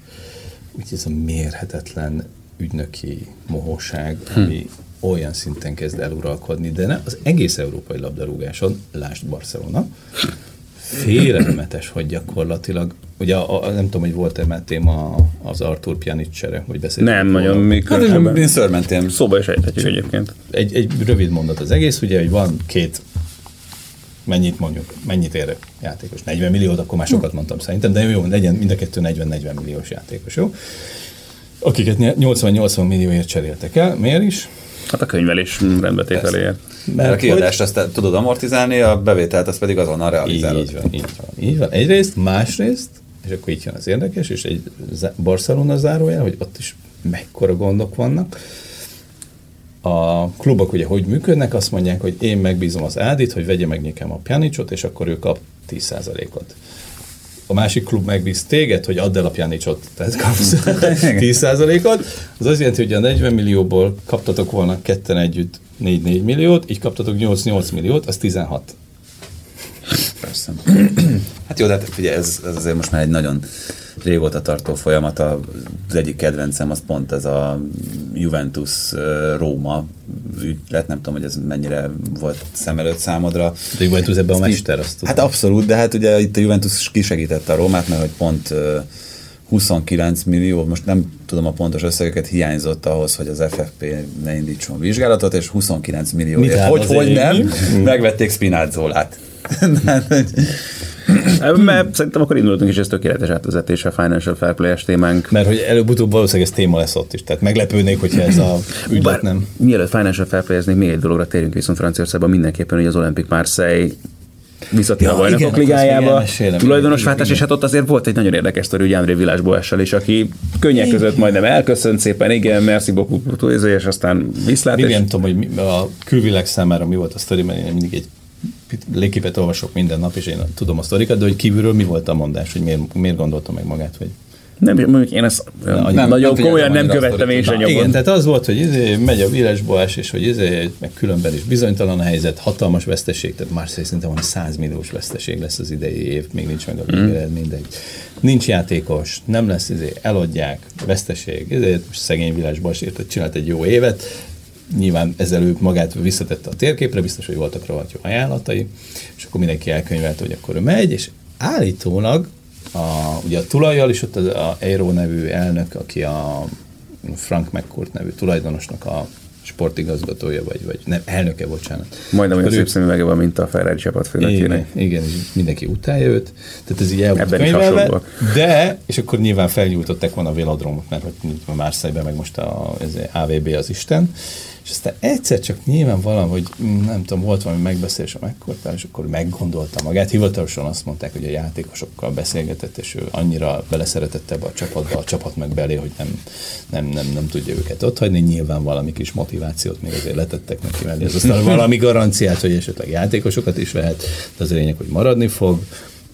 Úgyhogy ez a mérhetetlen ügynöki mohóság, hm. ami olyan szinten kezd eluralkodni, de ne, az egész európai labdarúgáson, lásd Barcelona, félelmetes, hogy gyakorlatilag, ugye a, a, nem tudom, hogy volt-e már téma az Artur Pjanicsere, hogy beszéltünk. Nem, nagyon még Hát én szörmentem. Szóba is ejthetjük egyébként. Egy, egy rövid mondat az egész, ugye, hogy van két mennyit mondjuk, mennyit ér játékos? 40 milliót, akkor már sokat mondtam szerintem, de jó, legyen mind a kettő 40-40 milliós játékos, jó? Akiket 80-80 millióért cseréltek el, miért is? Hát a könyvelés rendbetételéért. Mert a kiadást hogy... azt tudod amortizálni, a bevételt azt pedig azonnal realizálod. Így van, így van, így van. Egyrészt, másrészt, és akkor itt jön az érdekes, és egy Barcelona zárója, hogy ott is mekkora gondok vannak a klubok ugye hogy működnek, azt mondják, hogy én megbízom az Ádit, hogy vegye meg nekem a Pjanicsot, és akkor ő kap 10%-ot. A másik klub megbíz téged, hogy add el a Pjanicsot, tehát kapsz 10%-ot. Az azt jelenti, hogy a 40 millióból kaptatok volna ketten együtt 4-4 milliót, így kaptatok 8-8 milliót, az 16. Persze. Hát jó, de hát figyelj, ez, ez azért most már egy nagyon régóta tartó folyamat. Az egyik kedvencem az pont ez a Juventus-Róma ügylet, nem tudom, hogy ez mennyire volt szem előtt számodra. De Juventus ebben a mester, azt tudom. Hát abszolút, de hát ugye itt a Juventus kisegítette a Rómát, mert hogy pont 29 millió, most nem tudom a pontos összegeket, hiányzott ahhoz, hogy az FFP ne indítson vizsgálatot, és 29 millió. Hogy, hogy nem, megvették Spinazzolát. Mert szerintem akkor indultunk is, ez tökéletes átvezetés a Financial Fair Play-es témánk. Mert hogy előbb-utóbb valószínűleg ez téma lesz ott is, tehát meglepődnék, hogyha ez a ügylet Bár, nem. Mielőtt Financial Fair play még egy dologra térjünk viszont Franciaországban mindenképpen, hogy az Olympic Marseille visszatér ja, a bajnokok ligájába, tulajdonosváltás, és hát ott azért volt egy nagyon érdekes sztori, hogy André Vilás is, aki könnyek között majdnem elköszönt szépen, igen, merci beaucoup, és aztán viszlát. Igen, és... tudom, hogy a külvilág számára mi volt a sztori, mert én mindig egy légképet olvasok minden nap, és én tudom a sztorikat, de hogy kívülről mi volt a mondás, hogy miért, miért gondolta meg magát, hogy nem, mondjuk én ezt nem, nem, nagyon nem komolyan nem követtem én sem Igen, tehát az volt, hogy izé, megy a Vilesboás, és hogy izé, meg különben is bizonytalan a helyzet, hatalmas veszteség, tehát már szerintem van 100 milliós veszteség lesz az idei év, még nincs meg a végeredmény, de nincs játékos, nem lesz izé, eladják, veszteség, izé, szegény Vilesboás ért, csinált egy jó évet, nyilván ezzel ő magát visszatette a térképre, biztos, hogy voltak róla jó ajánlatai, és akkor mindenki elkönyvelt, hogy akkor ő megy, és állítólag a, ugye a tulajjal is ott az a Aero nevű elnök, aki a Frank McCourt nevű tulajdonosnak a sportigazgatója, vagy, vagy nem, elnöke, bocsánat. Majdnem olyan szép szemüvege van, mint a Ferrari csapat főnökének. Igen, igen, mindenki utálja őt. Tehát ez így el Ebben könyvelve, De, és akkor nyilván felnyújtották volna a vélodromot, mert hogy a Marseille-ben meg most a, ez AVB az Isten, És aztán egyszer csak nyilván valahogy, nem tudom, volt valami megbeszélés a megkortál, és akkor meggondolta magát. Hivatalosan azt mondták, hogy a játékosokkal beszélgetett, és ő annyira beleszeretett ebbe a csapatba, a csapat meg belé, hogy nem, nem, nem, nem tudja őket otthagyni. Nyilván valami kis motivációt még azért letettek neki mellé. Ez aztán valami garanciát, hogy esetleg játékosokat is lehet, de az a lényeg, hogy maradni fog.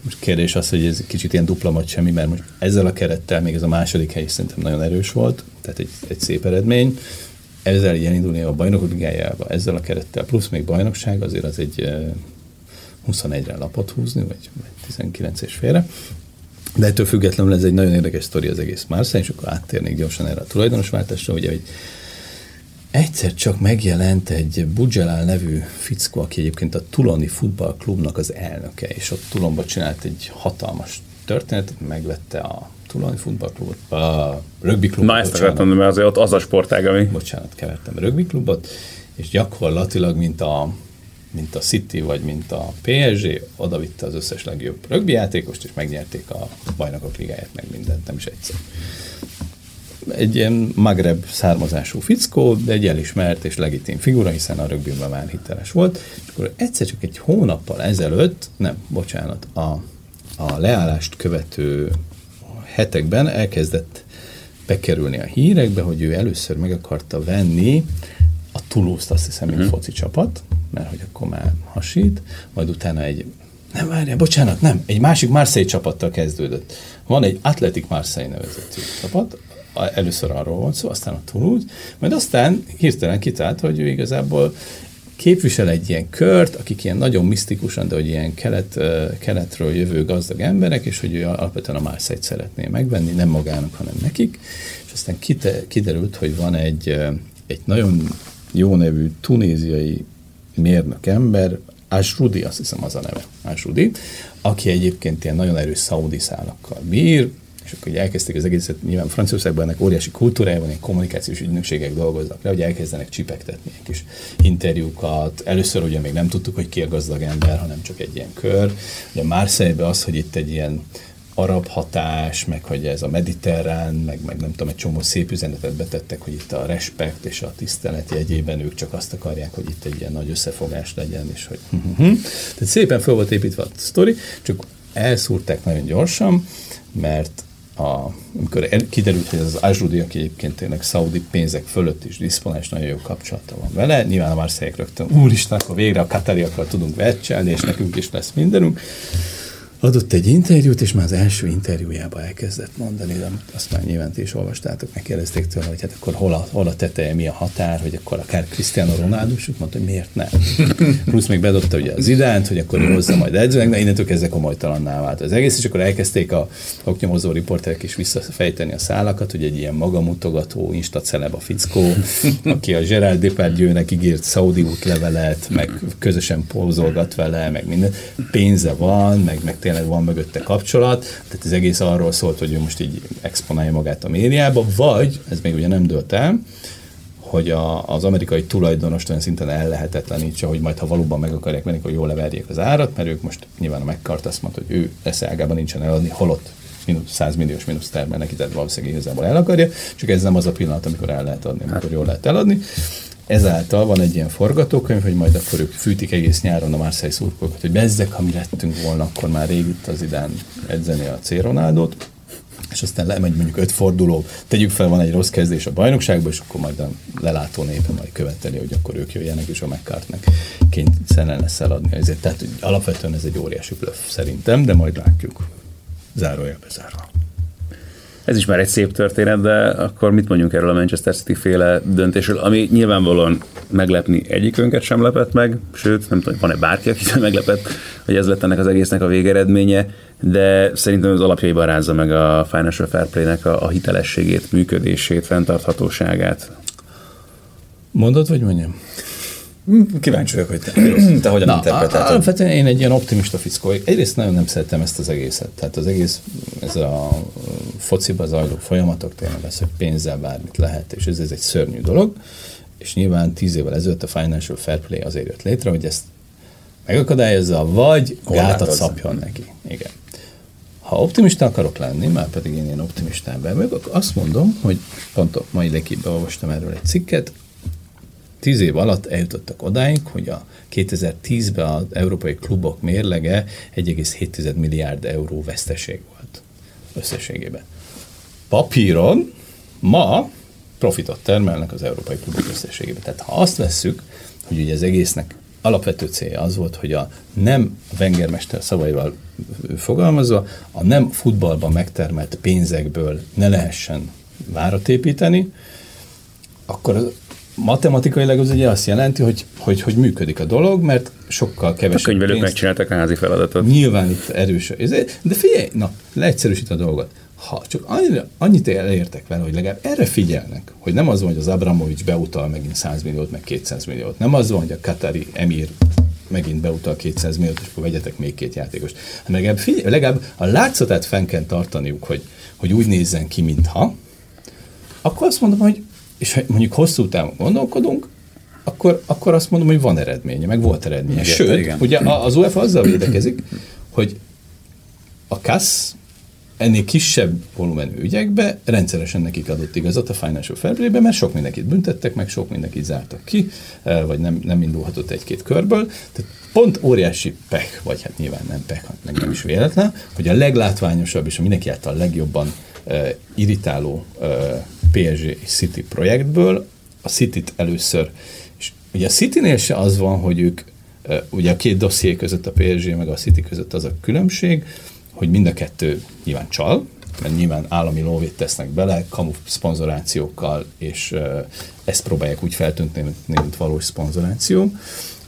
Most kérdés az, hogy ez kicsit ilyen dupla vagy semmi, mert most ezzel a kerettel még ez a második hely szerintem nagyon erős volt, tehát egy, egy szép eredmény. Ezzel ilyen indulni a bajnokok ligájába, ezzel a kerettel, plusz még bajnokság, azért az egy 21-re lapot húzni, vagy 19 és félre. De ettől függetlenül ez egy nagyon érdekes sztori az egész Marseille, és akkor áttérnék gyorsan erre a tulajdonosváltásra, ugye, hogy egyszer csak megjelent egy Bujelal nevű fickó, aki egyébként a Tuloni futballklubnak az elnöke, és ott Tulonba csinált egy hatalmas történetet, megvette a Tuloni futballklubot, a rugby klubot. Na ezt akartam, mert azért ott az a sportág, ami... Bocsánat, kevertem a rugby klubot, és gyakorlatilag, mint a, mint a City, vagy mint a PSG, oda vitte az összes legjobb rugby játékost, és megnyerték a bajnokok ligáját, meg mindent, nem is egyszer egy ilyen Magreb származású fickó, de egy elismert és legitim figura, hiszen a rögbimben már hiteles volt. És akkor egyszer csak egy hónappal ezelőtt, nem, bocsánat, a, a leállást követő hetekben elkezdett bekerülni a hírekbe, hogy ő először meg akarta venni a Toulouse-t, azt hiszem, mint uh-huh. foci csapat, mert hogy akkor már hasít, majd utána egy nem, várjál, bocsánat, nem, egy másik Marseille csapattal kezdődött. Van egy Athletic Marseille nevezetű csapat, először arról volt szó, aztán a Toulouse, majd aztán hirtelen kitált, hogy ő igazából képvisel egy ilyen kört, akik ilyen nagyon misztikusan, de hogy ilyen kelet, keletről jövő gazdag emberek, és hogy ő alapvetően a Marseille szeretné megvenni, nem magának, hanem nekik. És aztán kite, kiderült, hogy van egy, egy nagyon jó nevű tunéziai mérnök ember, Asrudi, azt hiszem az a neve, Asrudi, aki egyébként ilyen nagyon erős szaudi szálakkal bír, és akkor ugye elkezdték az egészet, nyilván Franciaországban ennek óriási kultúrája van, ilyen kommunikációs ügynökségek dolgoznak le, hogy elkezdenek csipektetni egy kis interjúkat. Először ugye még nem tudtuk, hogy ki a gazdag ember, hanem csak egy ilyen kör. Ugye marseille az, hogy itt egy ilyen arab hatás, meg hogy ez a mediterrán, meg, meg nem tudom, egy csomó szép üzenetet betettek, hogy itt a respekt és a tisztelet jegyében ők csak azt akarják, hogy itt egy ilyen nagy összefogás legyen, és hogy Tehát szépen fel volt építve a sztori, csak elszúrták nagyon gyorsan, mert a, amikor kiderült, hogy az Azsudi, aki egyébként tényleg szaudi pénzek fölött is diszponál, és nagyon jó kapcsolata van vele, nyilván a Marseille rögtön, úristen, akkor végre a katariakkal tudunk vercselni, és nekünk is lesz mindenünk adott egy interjút, és már az első interjújában elkezdett mondani, de azt már nyilván ti is olvastátok, megkérdezték tőle, hogy hát akkor hol a, hol a teteje, mi a határ, hogy akkor akár Cristiano Ronaldo, és mondta, hogy miért nem. Plusz még bedobta ugye az idánt, hogy akkor ő hozza majd edzőnek, de innentől kezdve komolytalanná vált az egész, és akkor elkezdték a oknyomozó riporterek is visszafejteni a szálakat, hogy egy ilyen magamutogató, instaceleb a fickó, aki a Gerard Depardieu-nek ígért szaudi útlevelet, meg közösen pózolgat vele, meg minden. Pénze van, meg, meg tényleg van mögötte kapcsolat, tehát az egész arról szólt, hogy ő most így exponálja magát a médiába, vagy, ez még ugye nem dölt el, hogy a, az amerikai tulajdonost olyan szinten ellehetetlenítse, hogy majd ha valóban meg akarják venni, hogy jól leverjék az árat, mert ők most nyilván a McCart azt mondta, hogy ő lesz ágában nincsen eladni, holott 100 milliós mínusz termel neki, tehát valószínűleg igazából el akarja, csak ez nem az a pillanat, amikor el lehet adni, amikor jól lehet eladni. Ezáltal van egy ilyen forgatókönyv, hogy majd akkor ők fűtik egész nyáron a Marseille szurkolókat, hogy bezzek, ha mi lettünk volna, akkor már rég itt az idán edzeni a C Ronaldot, és aztán lemegy mondjuk öt forduló, tegyük fel, van egy rossz kezdés a bajnokságban, és akkor majd a lelátó népe majd követeli, hogy akkor ők jöjjenek, és a McCartnek kényszerűen lesz eladni. Ezért, tehát alapvetően ez egy óriási bluff szerintem, de majd látjuk. Zárója bezárva. Ez is már egy szép történet, de akkor mit mondjunk erről a Manchester City féle döntésről, ami nyilvánvalóan meglepni egyikünket sem lepett meg, sőt, nem tudom, van-e bárki, aki meglepett, hogy ez lett ennek az egésznek a végeredménye, de szerintem az alapjaiban rázza meg a Financial Fair Play-nek a, a hitelességét, működését, fenntarthatóságát. Mondod, vagy mondjam? Kíváncsi vagyok, hogy te, te hogyan interpretáltad. Alapvetően én egy ilyen optimista fickó. Egyrészt nagyon nem szeretem ezt az egészet. Tehát az egész, ez a fociba zajló folyamatok tényleg az, hogy pénzzel bármit lehet, és ez, ez egy szörnyű dolog. És nyilván tíz évvel ezelőtt a Financial Fair Play azért jött létre, hogy ezt megakadályozza, vagy gátat szabjon neki. Igen. Ha optimista akarok lenni, már pedig én ilyen optimista ember vagyok, azt mondom, hogy pont a mai leképben olvastam erről egy cikket, tíz év alatt eljutottak odáig, hogy a 2010-ben az európai klubok mérlege 1,7 milliárd euró veszteség volt összességében. Papíron ma profitot termelnek az európai klubok összességében. Tehát ha azt vesszük, hogy ugye az egésznek alapvető célja az volt, hogy a nem Wengermester szavaival fogalmazva, a nem futballban megtermelt pénzekből ne lehessen várat építeni, akkor matematikailag az ugye azt jelenti, hogy, hogy, hogy működik a dolog, mert sokkal kevesebb A könyvelők megcsináltak a házi feladatot. Nyilván itt erős. De figyelj, na, leegyszerűsít a dolgot. Ha csak annyira, annyit elértek vele, hogy legalább erre figyelnek, hogy nem az van, hogy az Abramovics beutal megint 100 milliót, meg 200 milliót. Nem az van, hogy a Katari Emir megint beutal 200 milliót, és akkor vegyetek még két játékost. Hanem legalább, figyelj, legalább a látszatát fenn kell tartaniuk, hogy, hogy úgy nézzen ki, mintha, akkor azt mondom, hogy és ha mondjuk hosszú távon gondolkodunk, akkor, akkor azt mondom, hogy van eredménye, meg volt eredménye. Igen, Sőt, igen. ugye az UEFA azzal védekezik, hogy a KASZ ennél kisebb volumenű ügyekbe rendszeresen nekik adott igazat a Financial Fair mert sok mindenkit büntettek, meg sok mindenkit zártak ki, eh, vagy nem, nem indulhatott egy-két körből. Tehát pont óriási pech, vagy hát nyilván nem pech, meg nem is véletlen, hogy a leglátványosabb és a mindenki által legjobban irritáló uh, PSG City projektből a City-t először, és ugye a City-nél se az van, hogy ők, uh, ugye a két dosszié között a PSG meg a City között az a különbség, hogy mind a kettő nyilván csal, mert nyilván állami lóvét tesznek bele, kamu szponzorációkkal, és ezt próbálják úgy feltűnteni, mint valós szponzoráció.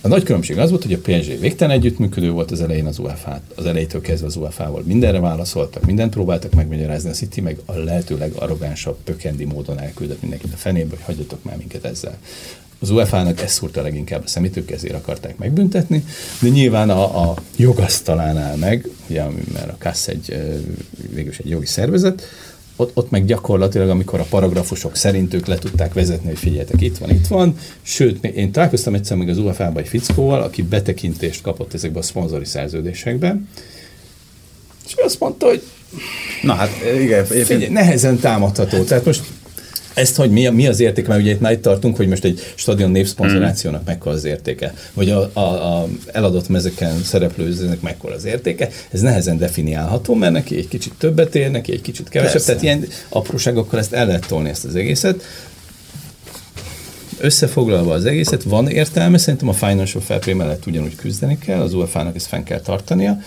A nagy különbség az volt, hogy a PSG végtelen együttműködő volt az elején az UEFA, az elejétől kezdve az UEFA-val mindenre válaszoltak, mindent próbáltak megmagyarázni, a City meg a lehető legarrogánsabb, pökendi módon elküldött mindenkit a fenébe, hogy hagyjatok már minket ezzel. Az UEFA-nak ezt szúrta leginkább a szemét, ők ezért akarták megbüntetni, de nyilván a, a jogasztalánál meg, ugye, mert a KASZ egy, végül egy jogi szervezet, ott, ott meg gyakorlatilag, amikor a paragrafusok szerint ők le tudták vezetni, hogy figyeljetek, itt van, itt van. Sőt, én találkoztam egyszer még az UEFA-ba egy fickóval, aki betekintést kapott ezekbe a szponzori szerződésekbe, és azt mondta, hogy Na hát igen, figyelj, nehezen támadható. Tehát most ezt, hogy mi, mi az értéke, mert ugye itt már itt tartunk, hogy most egy stadion népszponzorációnak mm. mekkora az értéke, vagy a, a, a eladott mezeken szereplőzőnek mekkora az értéke, ez nehezen definiálható, mert neki egy kicsit többet ér, neki egy kicsit kevesebb, Persze. tehát ilyen apróságokkal ezt el lehet tolni ezt az egészet. Összefoglalva az egészet, van értelme, szerintem a Financial Fair Play mellett ugyanúgy küzdeni kell, az UEFA-nak ezt fenn kell tartania.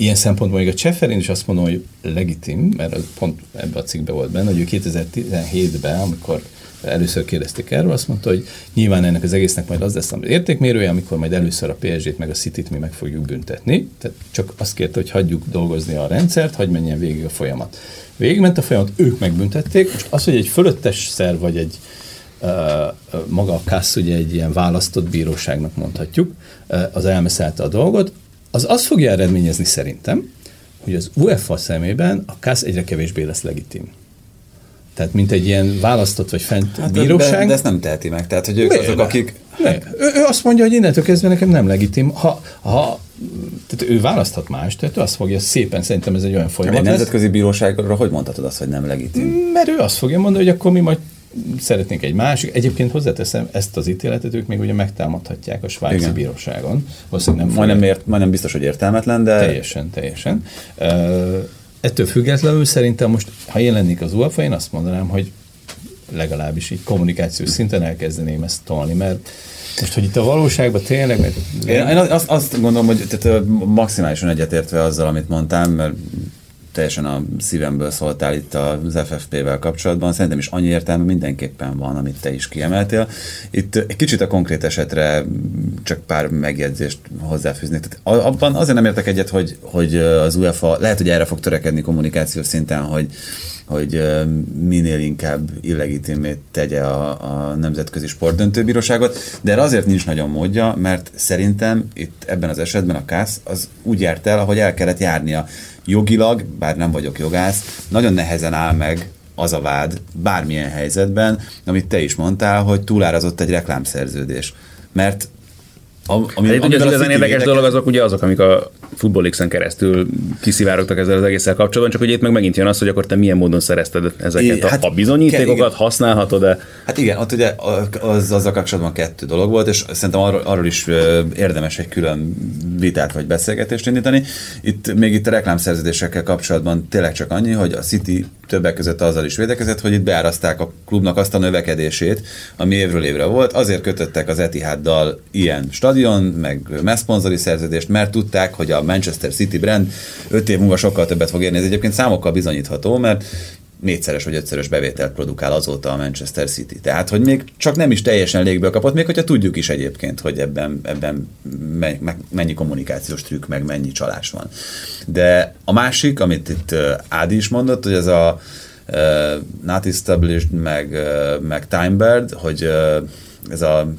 Ilyen szempontból még a Cseferin is azt mondom, hogy legitim, mert pont ebben a cikkben volt benne, hogy ő 2017-ben, amikor először kérdezték erről, azt mondta, hogy nyilván ennek az egésznek majd az lesz az értékmérője, amikor majd először a PSG-t meg a City-t mi meg fogjuk büntetni. Tehát csak azt kérte, hogy hagyjuk dolgozni a rendszert, hagyj menjen végig a folyamat. Végigment a folyamat, ők megbüntették. Most az, hogy egy fölöttes szer vagy egy uh, maga a KASZ ugye egy ilyen választott bíróságnak mondhatjuk, uh, az elmeszelte a dolgot, az azt fogja eredményezni szerintem, hogy az UEFA szemében a KASZ egyre kevésbé lesz legitim. Tehát, mint egy ilyen választott vagy fent hát bíróság. De, de, ezt nem teheti meg. Tehát, hogy ők Miért? azok, akik... Ne. Ő, ő, azt mondja, hogy innentől kezdve nekem nem legitim. Ha, ha tehát ő választhat más, tehát ő azt fogja szépen, szerintem ez egy olyan folyamat. Egy nemzetközi bíróságra hogy mondhatod azt, hogy nem legitim? Mert ő azt fogja mondani, hogy akkor mi majd szeretnénk egy másik. Egyébként hozzáteszem, ezt az ítéletet ők még ugye megtámadhatják a svájci Igen. bíróságon. Valószínűleg nem majdnem, ért, majdnem biztos, hogy értelmetlen, de... Teljesen, teljesen. Uh, ettől függetlenül szerintem most, ha én lennék az UEFA, én azt mondanám, hogy legalábbis így kommunikációs szinten elkezdeném ezt tolni, mert most, hogy itt a valóságban tényleg... Mert... Én, én azt, azt gondolom, hogy tehát maximálisan egyetértve azzal, amit mondtam, mert teljesen a szívemből szóltál itt az FFP-vel kapcsolatban. Szerintem is annyi értelme mindenképpen van, amit te is kiemeltél. Itt egy kicsit a konkrét esetre csak pár megjegyzést hozzáfűzni. Tehát abban azért nem értek egyet, hogy, hogy az UEFA lehet, hogy erre fog törekedni kommunikációs szinten, hogy hogy minél inkább illegitimét tegye a, a Nemzetközi Sportdöntőbíróságot, de erre azért nincs nagyon módja, mert szerintem itt ebben az esetben a KASZ az úgy járt el, ahogy el kellett járnia jogilag, bár nem vagyok jogász, nagyon nehezen áll meg az a vád bármilyen helyzetben, amit te is mondtál, hogy túlárazott egy reklámszerződés. Mert ami, hát, ugye az igazán érdekes dolog azok ugye azok, amik a Football keresztül kiszivárogtak ezzel az egésszel kapcsolatban, csak hogy itt meg megint jön az, hogy akkor te milyen módon szerezted ezeket é, hát, a bizonyítékokat, használhatod-e? Hát igen, ott ugye az, azzal kapcsolatban kettő dolog volt, és szerintem arról, arról is érdemes egy külön vitát vagy beszélgetést indítani. Itt még itt a reklámszerződésekkel kapcsolatban tényleg csak annyi, hogy a City többek között azzal is védekezett, hogy itt beáraszták a klubnak azt a növekedését, ami évről évre volt. Azért kötöttek az Etihaddal ilyen stadion, meg messzponzori szerződést, mert tudták, hogy a Manchester City brand 5 év múlva sokkal többet fog érni. Ez egyébként számokkal bizonyítható, mert négyszeres vagy ötszörös bevételt produkál azóta a Manchester City. Tehát, hogy még csak nem is teljesen légből kapott, még hogyha tudjuk is egyébként, hogy ebben, ebben mennyi kommunikációs trükk, meg mennyi csalás van. De a másik, amit itt Ádi is mondott, hogy ez a uh, not established, meg, uh, meg timebird, hogy uh, ez a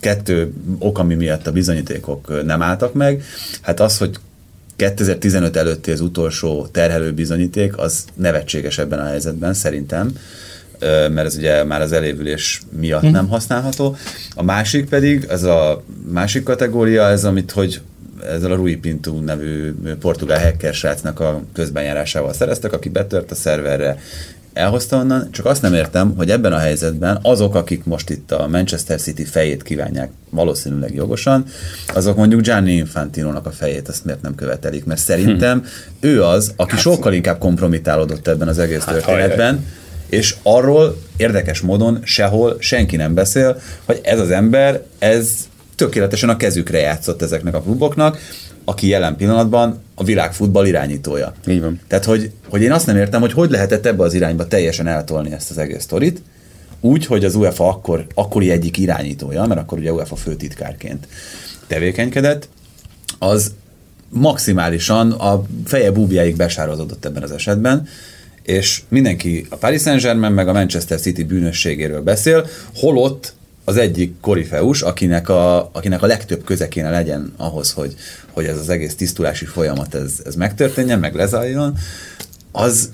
kettő ok, ami miatt a bizonyítékok nem álltak meg, hát az, hogy 2015 előtti az utolsó terhelő bizonyíték, az nevetséges ebben a helyzetben szerintem, mert ez ugye már az elévülés miatt hm. nem használható. A másik pedig, ez a másik kategória, ez amit, hogy ezzel a Rui Pinto nevű portugál hacker srácnak a közbenjárásával szereztek, aki betört a szerverre, elhozta onnan, csak azt nem értem, hogy ebben a helyzetben azok, akik most itt a Manchester City fejét kívánják valószínűleg jogosan, azok mondjuk Gianni Infantino-nak a fejét, azt miért nem követelik, mert szerintem hm. ő az, aki hát, sokkal inkább kompromitálódott ebben az egész hát, történetben, hajjaj. és arról érdekes módon sehol senki nem beszél, hogy ez az ember, ez tökéletesen a kezükre játszott ezeknek a kluboknak, aki jelen pillanatban a világ futball irányítója. Így van. Tehát, hogy, hogy én azt nem értem, hogy hogy lehetett ebbe az irányba teljesen eltolni ezt az egész sztorit, úgy, hogy az UEFA akkor, akkori egyik irányítója, mert akkor ugye UEFA főtitkárként tevékenykedett, az maximálisan a feje búbjáig besározódott ebben az esetben, és mindenki a Paris Saint-Germain meg a Manchester City bűnösségéről beszél, holott az egyik korifeus, akinek a, akinek a legtöbb köze kéne legyen ahhoz, hogy, hogy ez az egész tisztulási folyamat ez, ez megtörténjen, meg lezajljon, az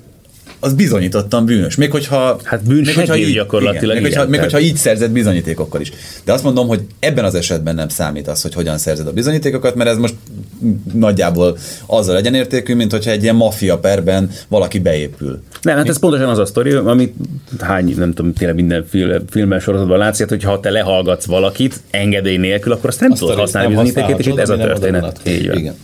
az bizonyítottan bűnös. Még hogyha, hát bűnös még hogyha így, gyakorlatilag. Igen, még, hogyha, még hogyha így szerzett bizonyítékokkal is. De azt mondom, hogy ebben az esetben nem számít az, hogy hogyan szerzed a bizonyítékokat, mert ez most nagyjából azzal legyen értékű, mint hogyha egy ilyen maffia perben valaki beépül. Nem, hát ez pontosan az a sztori, amit hány, nem tudom, tényleg minden film, filmes sorozatban látsz, hogy ha te lehallgatsz valakit engedély nélkül, akkor azt nem azt tudod használni bizonyítékét, és itt ez a történet. Igen.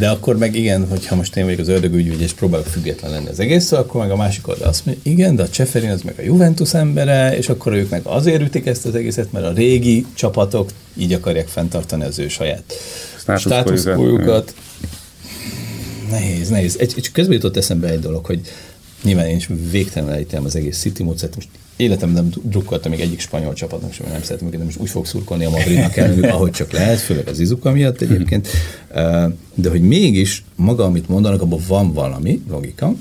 De akkor meg igen, hogyha most én vagyok az ördögügyvéd, és próbálok független lenni az egész, akkor meg a másik oldal azt mondja, igen, de a Cseferin az meg a Juventus embere, és akkor ők meg azért ütik ezt az egészet, mert a régi csapatok így akarják fenntartani az ő saját státuszkójukat. Nehéz, nehéz. Egy, egy közben jutott eszembe egy dolog, hogy nyilván én is végtelenül az egész City módszert. Most életemben drukkoltam még egyik spanyol csapatnak sem, nem szeretem őket, most úgy fog szurkolni a Madridnak ellenük, ahogy csak lehet, főleg az Izuka miatt egyébként. De hogy mégis maga, amit mondanak, abban van valami logika.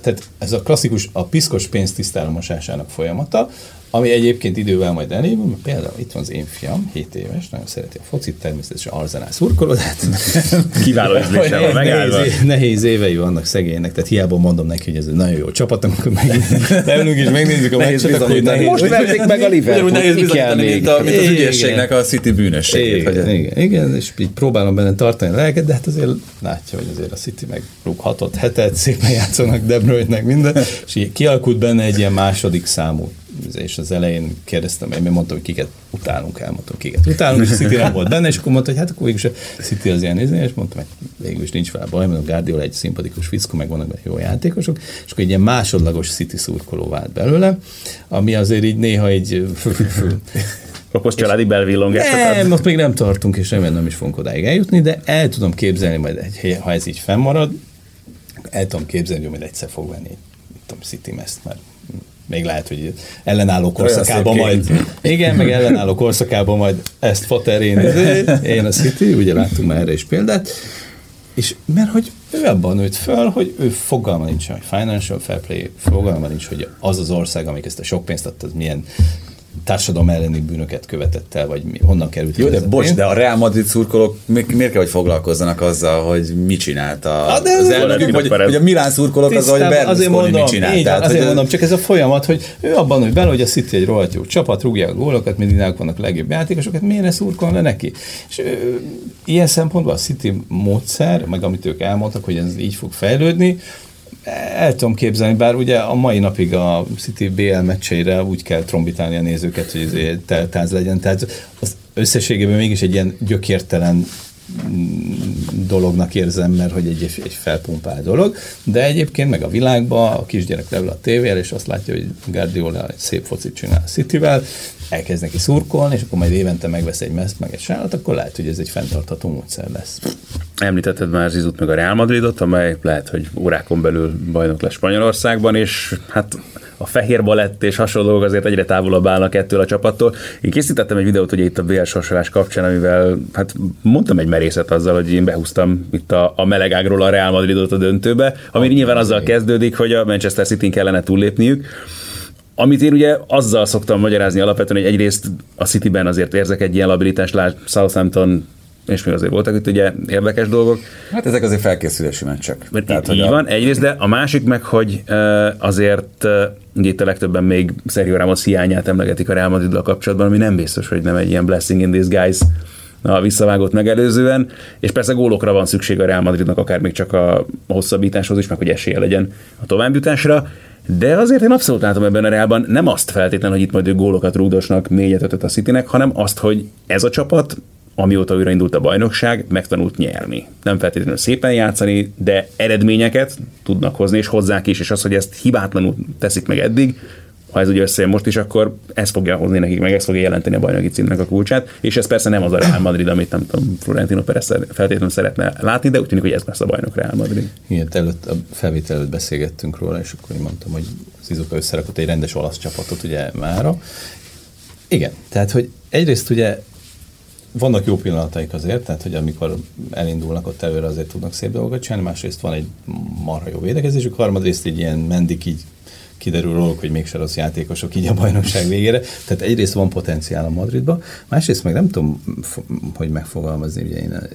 Tehát ez a klasszikus, a piszkos pénz tisztálmosásának folyamata, ami egyébként idővel majd elévül, mert például itt van az én fiam, 7 éves, nagyon szereti a focit, természetesen Arzenál szurkoló, hát kiváló ízlése van megállva. Nehéz, nehéz évei vannak szegénynek, tehát hiába mondom neki, hogy ez egy nagyon jó csapat, amikor leülünk és megnézzük a meccset, akkor nehéz. Most verték meg a Liverpool. Nehéz bizonyítani, mint, a, mint az ügyességnek a City bűnösségét. Igen, igen, igen, és így próbálom benne tartani a lelket, de hát azért látja, hogy azért a City meg rúghatott hetet, szépen játszanak De Bruyne-nek minden, és kialakult benne egy ilyen második számú és az elején kérdeztem, én mondtam, hogy kiket utálunk, elmondtam, kiket utálunk, és City nem volt benne, és akkor mondta, hogy hát akkor végül a City az ilyen nézni, és mondtam, hogy végül is nincs fel baj, mert a Guardiola egy szimpatikus fickó, meg vannak jó játékosok, és akkor egy ilyen másodlagos City szurkoló vált belőle, ami azért így néha egy Okos családi belvillongásokat. Nem, most még nem tartunk, és remélem nem is fogunk odáig eljutni, de el tudom képzelni majd, ha ez így fennmarad, el tudom képzelni, hogy majd egyszer fog venni, tudom, City meszt, mert még lehet, hogy ellenálló korszakában majd, igen, meg ellenálló korszakában majd ezt Faterén, én a City, ugye láttunk már erre is példát, és mert hogy ő abban nőtt föl, hogy ő fogalma nincs, hogy financial fair play, fogalma nincs, hogy az az ország, amik ezt a sok pénzt adta, az milyen társadalom elleni bűnöket követett el, vagy mi, honnan került. Jó, de bocs, de a Real Madrid szurkolók mi, miért kell, hogy foglalkozzanak azzal, hogy mit csinált a, Ah, de az ez elnökük, vagy, vagy a Milán szurkolók azzal, hogy Tisztában, azért Berlusconi mondom, mit csinált. így, Tehát, azért hogy mondom, csak ez a folyamat, hogy ő abban, hogy bele, hogy a City egy rohadt jó csapat, rúgja a gólokat, mindig náluk vannak a legjobb játékosokat, miért ne szurkolna neki? És ö, ilyen szempontból a City módszer, meg amit ők elmondtak, hogy ez így fog fejlődni, el tudom képzelni, bár ugye a mai napig a City BL meccseire úgy kell trombitálni a nézőket, hogy teltáz legyen. Tehát az összességében mégis egy ilyen gyökértelen mm, dolognak érzem, mert hogy egy, egy felpumpál dolog, de egyébként meg a világban a kisgyerek leül a tévél, és azt látja, hogy Guardiola egy szép focit csinál a Cityvel, elkezd neki szurkolni, és akkor majd évente megvesz egy meszt, meg egy sálat, akkor lehet, hogy ez egy fenntartható módszer lesz. Említetted már Zizut meg a Real Madridot, amely lehet, hogy órákon belül bajnok lesz Spanyolországban, és hát a fehér balett és hasonló dolgok azért egyre távolabb állnak ettől a csapattól. Én készítettem egy videót ugye itt a BL sorsolás kapcsán, amivel hát mondtam egy merészet azzal, hogy én behúztam itt a, a melegágról a Real Madridot a döntőbe, ami nyilván azzal kezdődik, hogy a Manchester City-n kellene túllépniük. Amit én ugye azzal szoktam magyarázni alapvetően, hogy egyrészt a Cityben azért érzek egy ilyen labilitást, lásd Southampton és még azért voltak itt ugye érdekes dolgok. Hát ezek azért felkészülési meccsek. Mert Tehát, így hogy a- van, egyrészt, de a másik meg, hogy azért ugye itt a legtöbben még Sergio Ramos hiányát emlegetik a Real Madriddal kapcsolatban, ami nem biztos, hogy nem egy ilyen blessing in disguise a visszavágott megelőzően, és persze gólokra van szükség a Real Madridnak, akár még csak a hosszabbításhoz is, meg hogy esélye legyen a továbbjutásra, de azért én abszolút látom ebben a Realban nem azt feltétlenül, hogy itt majd ők gólokat rúgdosnak, négyet, ötöt a Citynek, hanem azt, hogy ez a csapat amióta újraindult a bajnokság, megtanult nyerni. Nem feltétlenül szépen játszani, de eredményeket tudnak hozni, és hozzák is, és az, hogy ezt hibátlanul teszik meg eddig, ha ez ugye összejön most is, akkor ez fogja hozni nekik, meg ez fogja jelenteni a bajnoki címnek a kulcsát, és ez persze nem az a Real Madrid, amit nem tudom, Florentino Perez feltétlenül szeretne látni, de úgy tűnik, hogy ez lesz a bajnok Real Madrid. Igen, előtt, a felvétel előtt beszélgettünk róla, és akkor én mondtam, hogy az Izuka összerakott egy rendes olasz csapatot ugye mára. Igen, tehát hogy egyrészt ugye vannak jó pillanataik azért, tehát hogy amikor elindulnak ott előre, azért tudnak szép dolgokat csinálni, másrészt van egy marha jó védekezésük, harmadrészt egy ilyen mendik így kiderül róluk, hogy mégse rossz játékosok így a bajnokság végére. Tehát egyrészt van potenciál a Madridba, másrészt meg nem tudom, hogy megfogalmazni, ugye én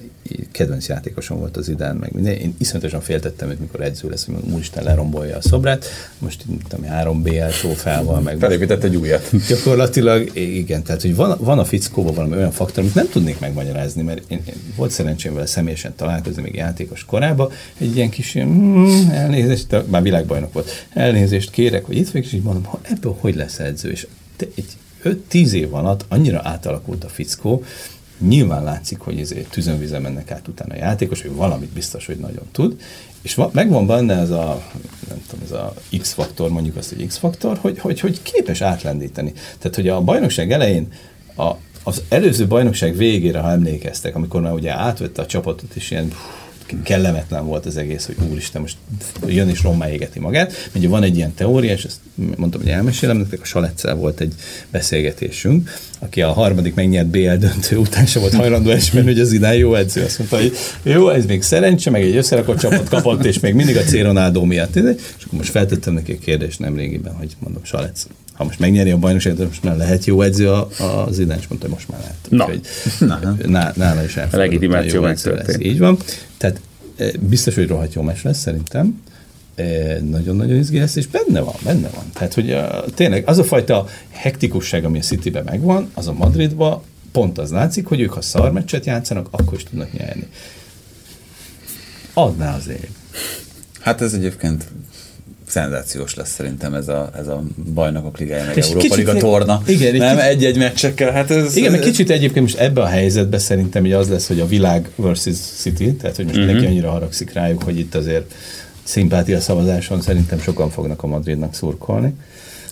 kedvenc játékosom volt az idán, meg minden. Én iszonyatosan féltettem, hogy mikor edző lesz, hogy úristen lerombolja a szobrát. Most tudom, három BL trófával, meg Felépített egy újat. Gyakorlatilag igen, tehát hogy van, van a fickóban valami olyan faktor, amit nem tudnék megmagyarázni, mert én, én volt szerencsém vele személyesen találkozni még játékos korában, egy ilyen kis mm, elnézést, már világbajnok volt, elnézést kérek, hogy itt és így mondom, ha ebből hogy lesz edző, és egy 5-10 év alatt annyira átalakult a fickó, nyilván látszik, hogy ezért tüzönvize mennek át utána a játékos, hogy valamit biztos, hogy nagyon tud, és va, megvan benne ez a, nem tudom, ez a X-faktor, mondjuk azt, hogy X-faktor, hogy, hogy, hogy képes átlendíteni. Tehát, hogy a bajnokság elején a, az előző bajnokság végére, ha emlékeztek, amikor már ugye átvette a csapatot, és ilyen kellemetlen volt az egész, hogy úristen, most jön és rommá égeti magát. Ugye van egy ilyen teória, és ezt mondtam, hogy elmesélem nektek, a Salecel volt egy beszélgetésünk, aki a harmadik megnyert BL döntő után sem volt hajlandó esmerni, hogy az idán jó edző. Azt mondta, hogy jó, ez még szerencse, meg egy összerakott csapat kapott, és még mindig a C. Ronaldo miatt. És akkor most feltettem neki a kérdést nem régiben, hogy mondom, Salec, ha most megnyeri a bajnokságot, most már lehet jó edző a, a Zidane, és mondta, hogy most már lehet. Na. Úgyhogy, ná, nála is elfogadott, legitimáció jó edző megtörtént. Így van. Tehát eh, biztos, hogy rohadt jó meccs lesz szerintem. Eh, Nagyon-nagyon izgi lesz, és benne van, benne van. Tehát, hogy uh, tényleg az a fajta hektikusság, ami a Cityben megvan, az a Madridban pont az látszik, hogy ők ha szar meccset játszanak, akkor is tudnak nyerni. Adná az ég. Hát ez egyébként szenzációs lesz szerintem ez a, ez a bajnokok ligája, meg Európa kicsit Liga torna. igen, nem kicsit- egy-egy meccsekkel, hát ez... Igen, meg kicsit egyébként most ebben a helyzetben szerintem hogy az lesz, hogy a világ versus City, tehát hogy most uh-huh. neki annyira haragszik rájuk, hogy itt azért szimpátia szavazáson szerintem sokan fognak a Madridnak szurkolni.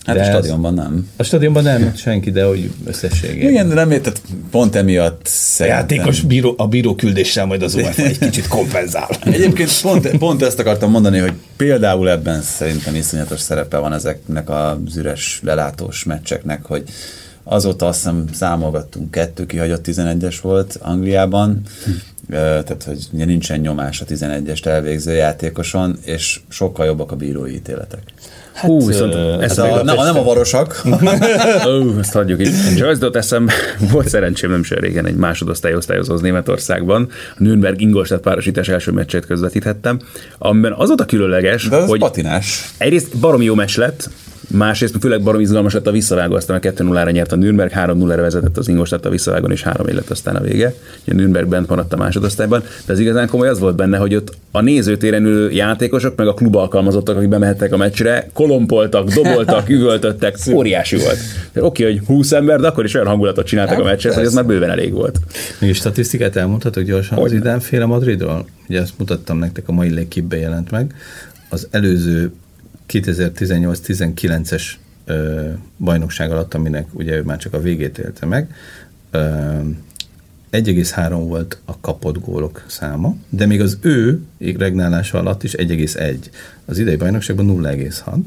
Hát De a stadionban nem. A stadionban nem senki, de hogy összességében. Igen, de nem érted, pont emiatt A szerintem- játékos bíró, a bíró küldéssel majd az UEFA egy kicsit kompenzál. Egyébként pont, pont ezt akartam mondani, hogy például ebben szerintem iszonyatos szerepe van ezeknek az üres lelátós meccseknek, hogy azóta azt hiszem számolgattunk, kettő kihagyott 11-es volt Angliában, Ö, tehát hogy ugye nincsen nyomás a 11-est elvégző játékoson, és sokkal jobbak a bírói ítéletek. Hú, viszont Ez a, nem, nem a varosak. Ó, ezt hagyjuk itt. Jutott eszembe, volt szerencsém nem sem régen egy másodosztály osztályozóhoz Németországban. A Nürnberg Ingolstadt párosítás első meccsét közvetíthettem, amiben az volt a különleges, De az hogy patinás. egyrészt baromi jó meccs lett, másrészt főleg baromi izgalmas lett a visszavágó, aztán a 2-0-ra nyert a Nürnberg, 3-0-ra vezetett az Ingolstadt a visszavágon, és 3 lett aztán a vége. Ugye a Nürnberg bent maradt a másodosztályban, de az igazán komoly az volt benne, hogy ott a nézőtéren ülő játékosok, meg a klub alkalmazottak, akik bemehettek a meccsre, kolompoltak, doboltak, üvöltöttek, óriási volt. De oké, hogy 20 ember, de akkor is olyan hangulatot csináltak a meccset, hogy ez már bőven elég volt. Még statisztikát elmondhatok gyorsan az idánféle Madridról? Ugye ezt mutattam nektek, a mai légkipben jelent meg. Az előző 2018-19-es ö, bajnokság alatt, aminek ugye ő már csak a végét élte meg, ö, 1,3 volt a kapott gólok száma, de még az ő regnálása alatt is 1,1. Az idei bajnokságban 0,6.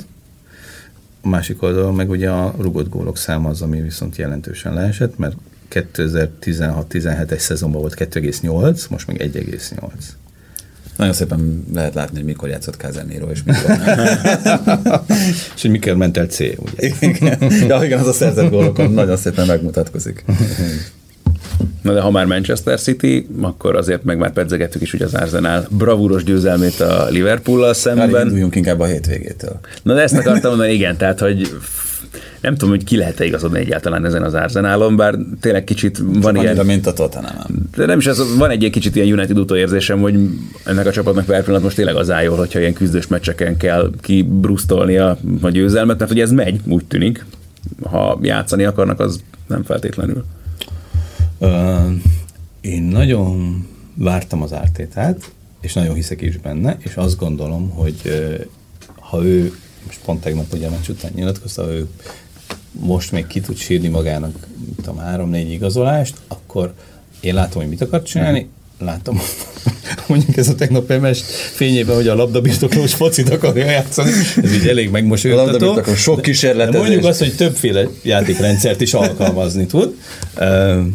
A másik oldalon meg ugye a rugott gólok száma az, ami viszont jelentősen leesett, mert 2016-17-es szezonban volt 2,8, most meg 1,8. Nagyon szépen lehet látni, hogy mikor játszott Casemiro, és mikor És hogy mikor ment el C, ugye? igen. Ja, igen, az a szerzett gólokon nagyon szépen megmutatkozik. Na de ha már Manchester City, akkor azért meg már pedzegettük is ugye az Arsenal bravúros győzelmét a Liverpool-al szemben. induljunk inkább a hétvégétől. Na de ezt akartam mondani, igen, tehát hogy nem tudom, hogy ki lehet-e igazodni egyáltalán ezen az Arsenalon, bár tényleg kicsit van Annyira, ilyen, mint a Tottenham. de nem is az, van egy kicsit ilyen United utóérzésem, hogy ennek a csapatnak per pillanat most tényleg az áll jól, hogyha ilyen küzdős meccseken kell kibrusztolni a, a győzelmet, mert hogy ez megy, úgy tűnik. Ha játszani akarnak, az nem feltétlenül. Ö, én nagyon vártam az ártétát, és nagyon hiszek is benne, és azt gondolom, hogy ha ő, most pont tegnap ugye a meccs után nyilatkozta, ő most még ki tud sírni magának, mit tudom, három-négy igazolást, akkor én látom, hogy mit akar csinálni, látom, mondjuk ez a tegnap emes fényében, hogy a labdabirtoklós focit akarja játszani, ez így elég A megmosolyogtató. labdabirtokló sok De kísérletezés. Mondjuk azt, hogy többféle játékrendszert is alkalmazni tud.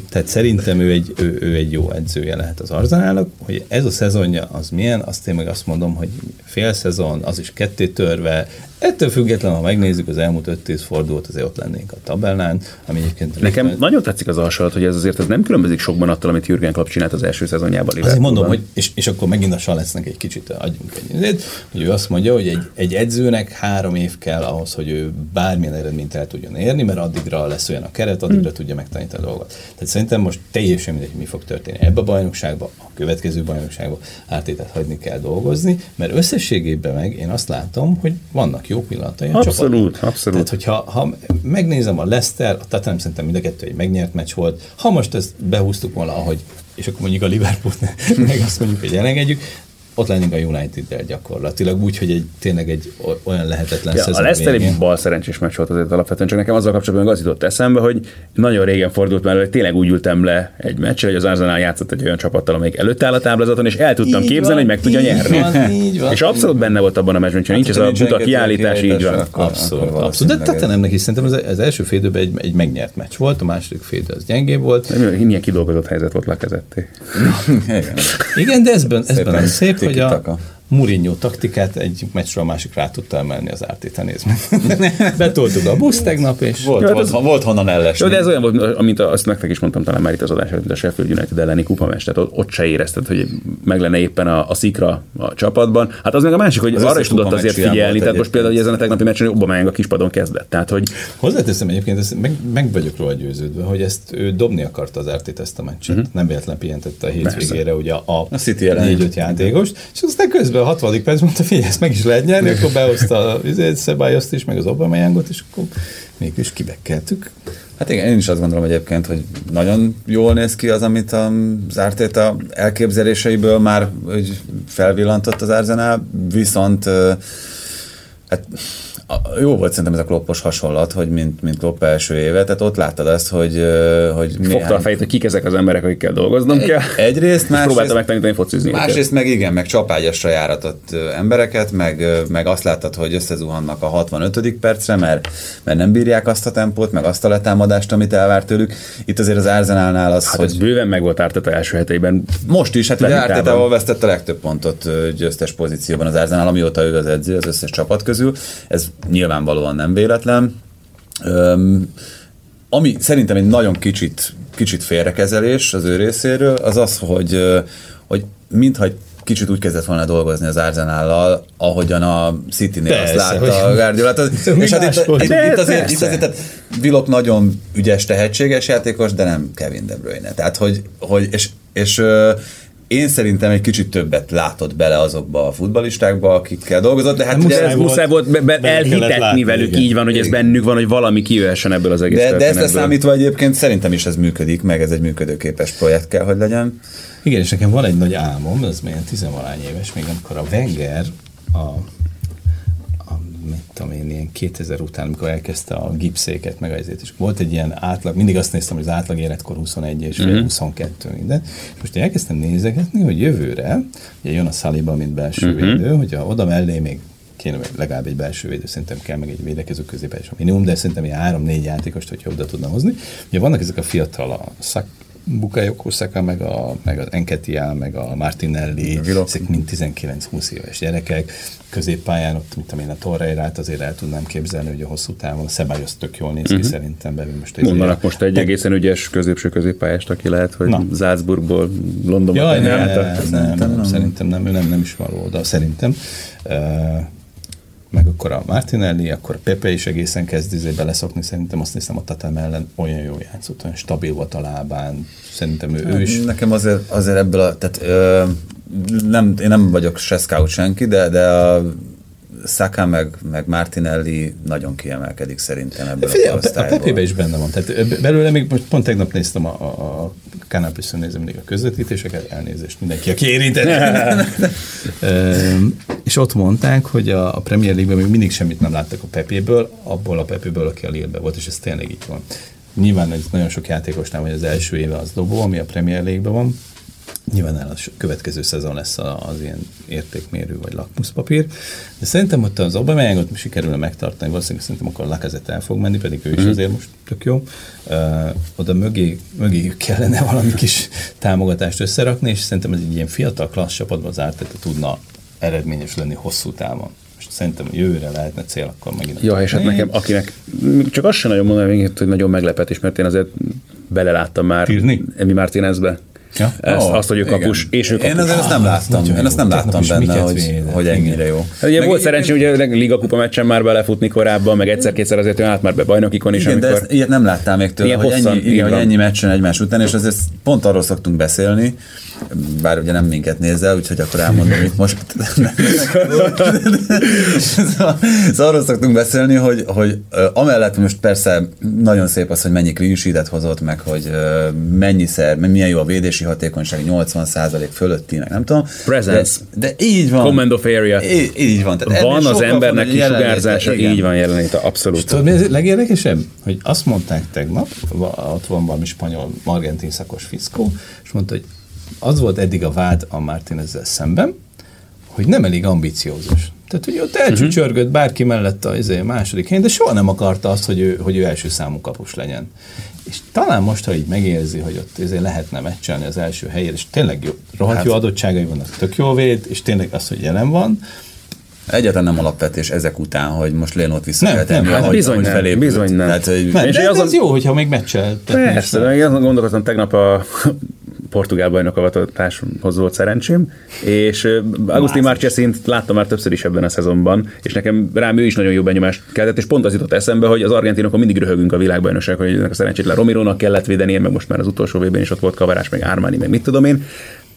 Tehát szerintem ő egy, ő, ő egy jó edzője lehet az Arzenálnak. Hogy ez a szezonja az milyen, azt én meg azt mondom, hogy fél szezon, az is ketté törve, Ettől függetlenül, ha megnézzük az elmúlt 5-10 fordulót, azért ott lennénk a tabellán, ami egyébként... Nekem részben- nagyon tetszik az alsólat, hogy ez azért ez nem különbözik sokban attól, amit Jürgen Klopp csinált az első szezonjában. Azért mondom, hogy, és, és akkor megint a Salecnek egy kicsit adjunk egy izét, hogy ő azt mondja, hogy egy, egy edzőnek három év kell ahhoz, hogy ő bármilyen eredményt el tudjon érni, mert addigra lesz olyan a keret, addigra Hmm. tudja megtanítani a dolgot. Tehát szerintem most teljesen mindegy, hogy mi fog történni ebbe a bajnokságba, a következő bajnokságba, átétet hagyni kell dolgozni, mert összességében meg én azt látom, hogy vannak jó pillanatai a Abszolút, csapatnak. abszolút. Tehát, hogyha ha megnézem a Leicester, a Tottenham szerintem mind a kettő egy megnyert meccs volt. Ha most ezt behúztuk volna, ahogy, és akkor mondjuk a Liverpool meg azt mondjuk, hogy elengedjük, ott lennénk a United-del gyakorlatilag, úgy, hogy egy, tényleg egy olyan lehetetlen Ja, a szezon Leicester végén. egy bal szerencsés meccs volt azért alapvetően, csak nekem azzal kapcsolatban az jutott eszembe, hogy nagyon régen fordult már, elő, hogy tényleg úgy ültem le egy meccsre, hogy az Arsenal játszott egy olyan csapattal, amelyik előtt áll a táblázaton, és el tudtam Így képzelni, van, hogy meg tudja nyerni. van, így van. és abszolút benne volt abban a meccsben, hogy nincs ez a buta a kiállítás, így van. Abszolút, abszolút. De ez- Tottenhamnek is szerintem az, az első félidőben egy, egy megnyert meccs volt, a második félidő az gyengébb volt. Milyen- kidolgozott helyzet volt lekezetté. Igen. De ezben, ezben szép, hogy a tiki-taka. Mourinho taktikát egy meccsről a másik rá tudta emelni az Ártéta nézve. Betoltuk a busz tegnap, és Volt, Ja, volt, az- volt honnan ellesni. Jó, de ez olyan volt, amit a- azt nektek is mondtam talán már itt az adás mint a Sheffield United elleni kupamest, tehát ott, ott se érezted, hogy meg lenne éppen a, a szikra a csapatban. Hát az meg a másik, hogy Az arra is tudott azért figyelni, tehát most például hogy ezen a tegnapi meccsen Aubameyang a kispadon kezdett. Tehát, hogy Hozzáteszem egyébként, ezt meg, meg vagyok róla győződve, hogy ezt ő dobni akarta az Ártét ezt a meccset. Uh-huh. Nem véletlen pihentette a hétvégére ugye a, Mhm. A City ellen. négy-öt játékost, és aztán közben a 60. perc mondta, figyelj, ezt meg is lehet nyerni, akkor behozta a Szebályoszt is, meg az Aubameyangot, és akkor mégis kibekkeltük. Hát igen, én is azt gondolom egyébként, hogy nagyon jól néz ki az, amit az Ártéta elképzeléseiből már hogy felvillantott az Arsenal, viszont hát a- jó volt szerintem ez a kloppos hasonlat, hogy mint, mint Klopp első éve, tehát ott láttad ezt, hogy, hogy fogta a fejét, hogy kik ezek az emberek, akikkel dolgoznom kell. Egyrészt, másrészt, megtanítani focizni őket. Másrészt meg igen, meg csapágyasra járatott embereket, meg, meg azt láttad, hogy összezuhannak a 65. percre, mert, mert nem bírják azt a tempót, meg azt a letámadást, amit elvárt tőlük. Itt azért az Arsenalnál az, Hát hogy ez bőven meg volt Árteta első heteiben. most is, hát ugye. Ártétával vesztette a legtöbb pontot győztes pozícióban az Arsenal, amióta ő az edző az összes csapat közül. Ez nyilvánvalóan nem véletlen. Ami szerintem egy nagyon kicsit, kicsit félrekezelés az ő részéről, az az, hogy, hogy mintha kicsit úgy kezdett volna dolgozni az Arzenállal, ahogyan a City-nél azt látta a Guardiola. És hát itt, itt, itt, azért, itt azért tehát Vilok nagyon ügyes, tehetséges játékos, de nem Kevin De Bruyne. Tehát, hogy, hogy és, és én szerintem egy kicsit többet látott bele azokba a futbalistákba, akikkel dolgozott, de hát muszáj, ugye, muszáj volt be, be, elhitetni látni, velük, igen. így van, hogy ez bennük van, hogy valami kijöhessen ebből az egész De, de ezt számítva egyébként szerintem is ez működik, meg ez egy működőképes projekt kell, hogy legyen. Igen, és nekem van egy nagy álmom, ez milyen tizenvalány éves, még amikor a Wenger a mit tudom én, ilyen 2000 után, amikor elkezdte a gipszéket, meg azért, és volt egy ilyen átlag, mindig azt néztem, hogy az átlag életkor 21 és mm-hmm. 22 minden, most én elkezdtem nézegetni, hogy jövőre, ugye jön a Saliba, mint belső mm-hmm. védő, hogyha oda mellé még kéne legalább egy belső védő, szerintem kell meg egy védekező középes minimum, de szerintem ilyen három-négy játékost, hogyha oda tudna hozni. Ugye vannak ezek a fiatal, a szak, Bukayo Kosaka, meg, a, meg az Enketia, meg a Martinelli, ezek mind 19-20 éves gyerekek, középpályán, ott, mint én a Torreirát azért el tudnám képzelni, hogy a hosszú távon a Szebályos tök jól néz ki uh-huh. szerintem belül most. Mondanak most egy egészen ügyes középső középpályást, aki lehet, hogy Na. Salzburgból Londonba ja, ne, ne, nem, nem, nem, nem, szerintem nem, ő nem, nem is való oda, szerintem. Uh, meg akkor a Martinelli, akkor a Pepe is egészen kezd beleszokni, szerintem azt hiszem a Tatam ellen olyan jó játszott, olyan stabil volt a lábán, szerintem ő, ő is. Nekem azért, azért ebből a, tehát ö, nem, én nem vagyok se scout senki, de, de a Saka meg, meg Martinelli nagyon kiemelkedik szerintem ebből Figyelj, a, a Pepe is benne van. Tehát belőle még most pont tegnap néztem a, a, a Canapison nézem mindig a közvetítéseket, elnézést mindenki, aki érintett. és ott mondták, hogy a, a Premier League-ben még mindig semmit nem láttak a Pepéből, abból a Pepéből, aki a Lille volt, és ez tényleg így van. Nyilván ez nagyon sok játékosnál, hogy az első éve az dobó, ami a Premier League-ben van, Nyilván a következő szezon lesz az ilyen értékmérő vagy lakmuszpapír, de szerintem ott az Aubameyangot sikerülne megtartani, valószínűleg szerintem akkor Lacazette el fog menni, pedig ő is mm. azért most tök jó. Uh, oda mögé, mögé kellene valami kis támogatást összerakni, és szerintem ez egy ilyen fiatal klassz csapatban az Arteta tudna eredményes lenni hosszú távon szerintem jövőre lehetne cél, akkor megint. Ja, és hát nekem, akinek csak azt sem nagyon mondanám, hogy nagyon meglepetés, mert én azért beleláttam már Emi Martinezbe. Ja? Ezt, oh, azt, hogy ő kapus, igen. és ő kapus. Én azért ezt nem láttam, ah, én ezt nem láttam benne, hogy, hogy ennyire jó. Hát ugye volt szerencsé, hogy a Liga Kupa meccsen már belefutni korábban, meg egyszer-kétszer azért át már be bajnokikon is. Igen, amikor... de ezt, ilyet nem láttam még tőle, hogy, hosszan, ennyi, igen, hogy ennyi meccsen egymás után, és azért pont arról szoktunk beszélni, bár ugye nem minket nézel, úgyhogy akkor elmondom itt most. szóval, szóval arról szoktunk beszélni, hogy, hogy amellett most persze nagyon szép az, hogy mennyi clean hozott, meg hogy mennyiszer, milyen jó a védési hatékonyság, 80% fölötti, meg nem tudom. Presence. De, de így van. Command of area. Így, így van. Tehát van az embernek kisugárzása, így van jelenléte, abszolút. És tudod, mi az legérdekesebb? Hogy azt mondták tegnap, ott van valami spanyol, argentin szakos fiszkó, és mondta, hogy az volt eddig a vád a Martinezzel szemben, hogy nem elég ambiciózus. Tehát, hogy ott elcsücsörgött bárki mellett a izé, második helyen, de soha nem akarta azt, hogy ő, hogy ő első számú kapus legyen. És talán most, ha így megérzi, hogy ott izé lehetne meccselni az első helyért, és tényleg jó, rohadt hát, jó adottságai vannak, tök jó véd, és tényleg az, hogy jelen van, Egyáltalán nem alapvetés ezek után, hogy most Lénot vissza nem, kell tenni, nem, ahogy, bizony, ahogy nem, bizony nem. Tehát, hogy... nem de, az, az jó, hogyha még meccsel. Persze, én gondolkoztam tegnap a portugál bajnokavatáshoz volt szerencsém, és Agustin Marchesint láttam már többször is ebben a szezonban, és nekem rám ő is nagyon jó benyomást keltett, és pont az jutott eszembe, hogy az argentinokon mindig röhögünk a világbajnokság, hogy ennek a szerencsétlen Romirónak kellett védeni, meg most már az utolsó vében is ott volt kavarás, meg Ármáni, meg mit tudom én,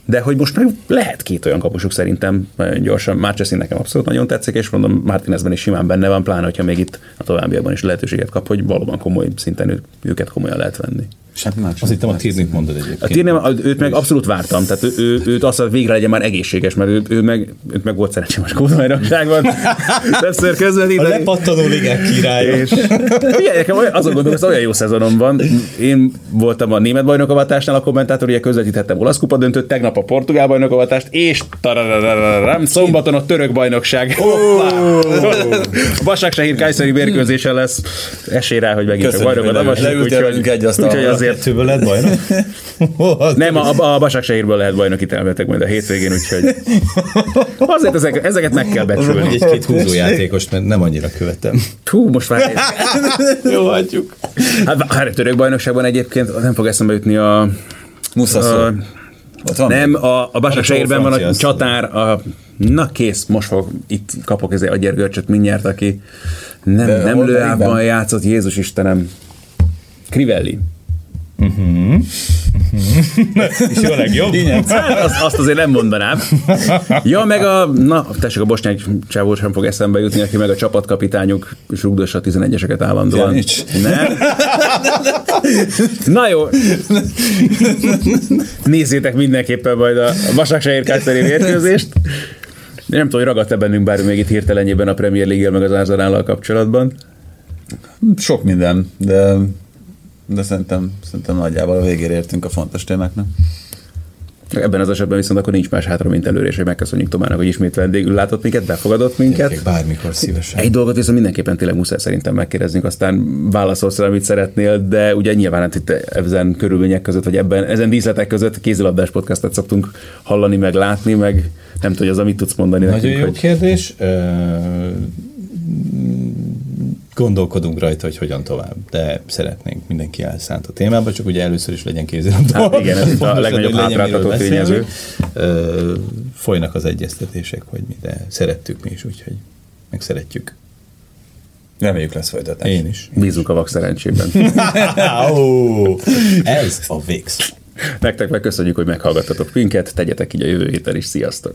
de hogy most meg lehet két olyan kapusuk szerintem nagyon gyorsan. Márcseszin nekem abszolút nagyon tetszik, és mondom, Martinezben is simán benne van, pláne, hogyha még itt a továbbiakban is lehetőséget kap, hogy valóban komoly szinten őket komolyan lehet venni. Hát más Azt hittem a Tirnit mondod egyébként. A Tirnit, őt meg abszolút vártam, tehát ő, ő, őt azt, hogy végre legyen már egészséges, mert ő, ő meg, őt meg volt szerencsém a skódajrakságban. Többször közvetíteni. A lepattanó ligák királya. És ugye, nekem azon gondolom, hogy olyan jó szezonom van. Én voltam a német bajnokavatásnál a kommentátor, ugye közvetítettem olasz kupa döntőt, tegnap a portugál bajnokavatást, és szombaton a török bajnokság. Basak Sehir Kajszeri mérkőzése lesz. Esély rá, hogy megint a bajnokat Leültél egy asztalra azért... Kettőből lett bajnok? Nem, a, a Basaksehírből lehet bajnoki elmetek majd a hétvégén, úgyhogy azért ezek, ezeket meg kell becsülni. Egy-két húzójátékos, mert nem annyira követem. Hú, most már... Jó, hagyjuk. Hát, hát a török bajnokságban egyébként nem fog eszembe jutni a... Muszaszó. nem, a, a Basaksehírben van a csatár, a, na kész, most fog, itt kapok ezért a gyergörcsöt mindjárt, aki nem, De nem melyikben? játszott, Jézus Istenem. Krivelli. És jó legjobb? Hát, azt, azt azért nem mondanám. Ja, meg a, na, tessék, a bosnyák csávó sem fog eszembe jutni, aki meg a csapatkapitányuk és rugdossa a 11-eseket állandóan. Pjanic? Nem? Na jó. Nézzétek mindenképpen majd a Vasaksehér Kászeri mérkőzést. Nem tudom, hogy ragadt-e bennünk bármi még itt hirtelenjében a Premier League-el meg az Arsenállal kapcsolatban. Sok minden, de, de szerintem, szerintem nagyjából a végére értünk a fontos témáknak. Ebben az esetben viszont akkor nincs más hátra, mint előre, és hogy megköszönjük Tomának, hogy ismét vendégül látott minket, befogadott minket. Gyerekek, Bármikor szívesen. Egy dolgot viszont mindenképpen tényleg muszáj szerintem megkérdeznünk, aztán válaszolsz rá, amit szeretnél, de ugye nyilván hát itt ezen körülmények között, vagy ebben, ezen díszletek között kézilabdás podcastet szoktunk hallani, meg látni, meg nem tudom, hogy az, amit tudsz mondani Nagyon nekünk, jó hogy kérdés. Ö, Gondolkodunk rajta, hogy hogyan tovább, de szeretnénk mindenki elszánt a témába, csak ugye először is legyen kézilabda. Hát igen, ez a legnagyobb hátráltató tényező. Ö, Folynak az egyeztetések, hogy mi, de szerettük mi is, úgyhogy meg szeretjük. Reméljük lesz folytatás. Én is. bízunk a vak szerencsében. Ez a VIX. Nektek meg köszönjük, hogy meghallgattatok minket, tegyetek így a jövő héten is. Sziasztok!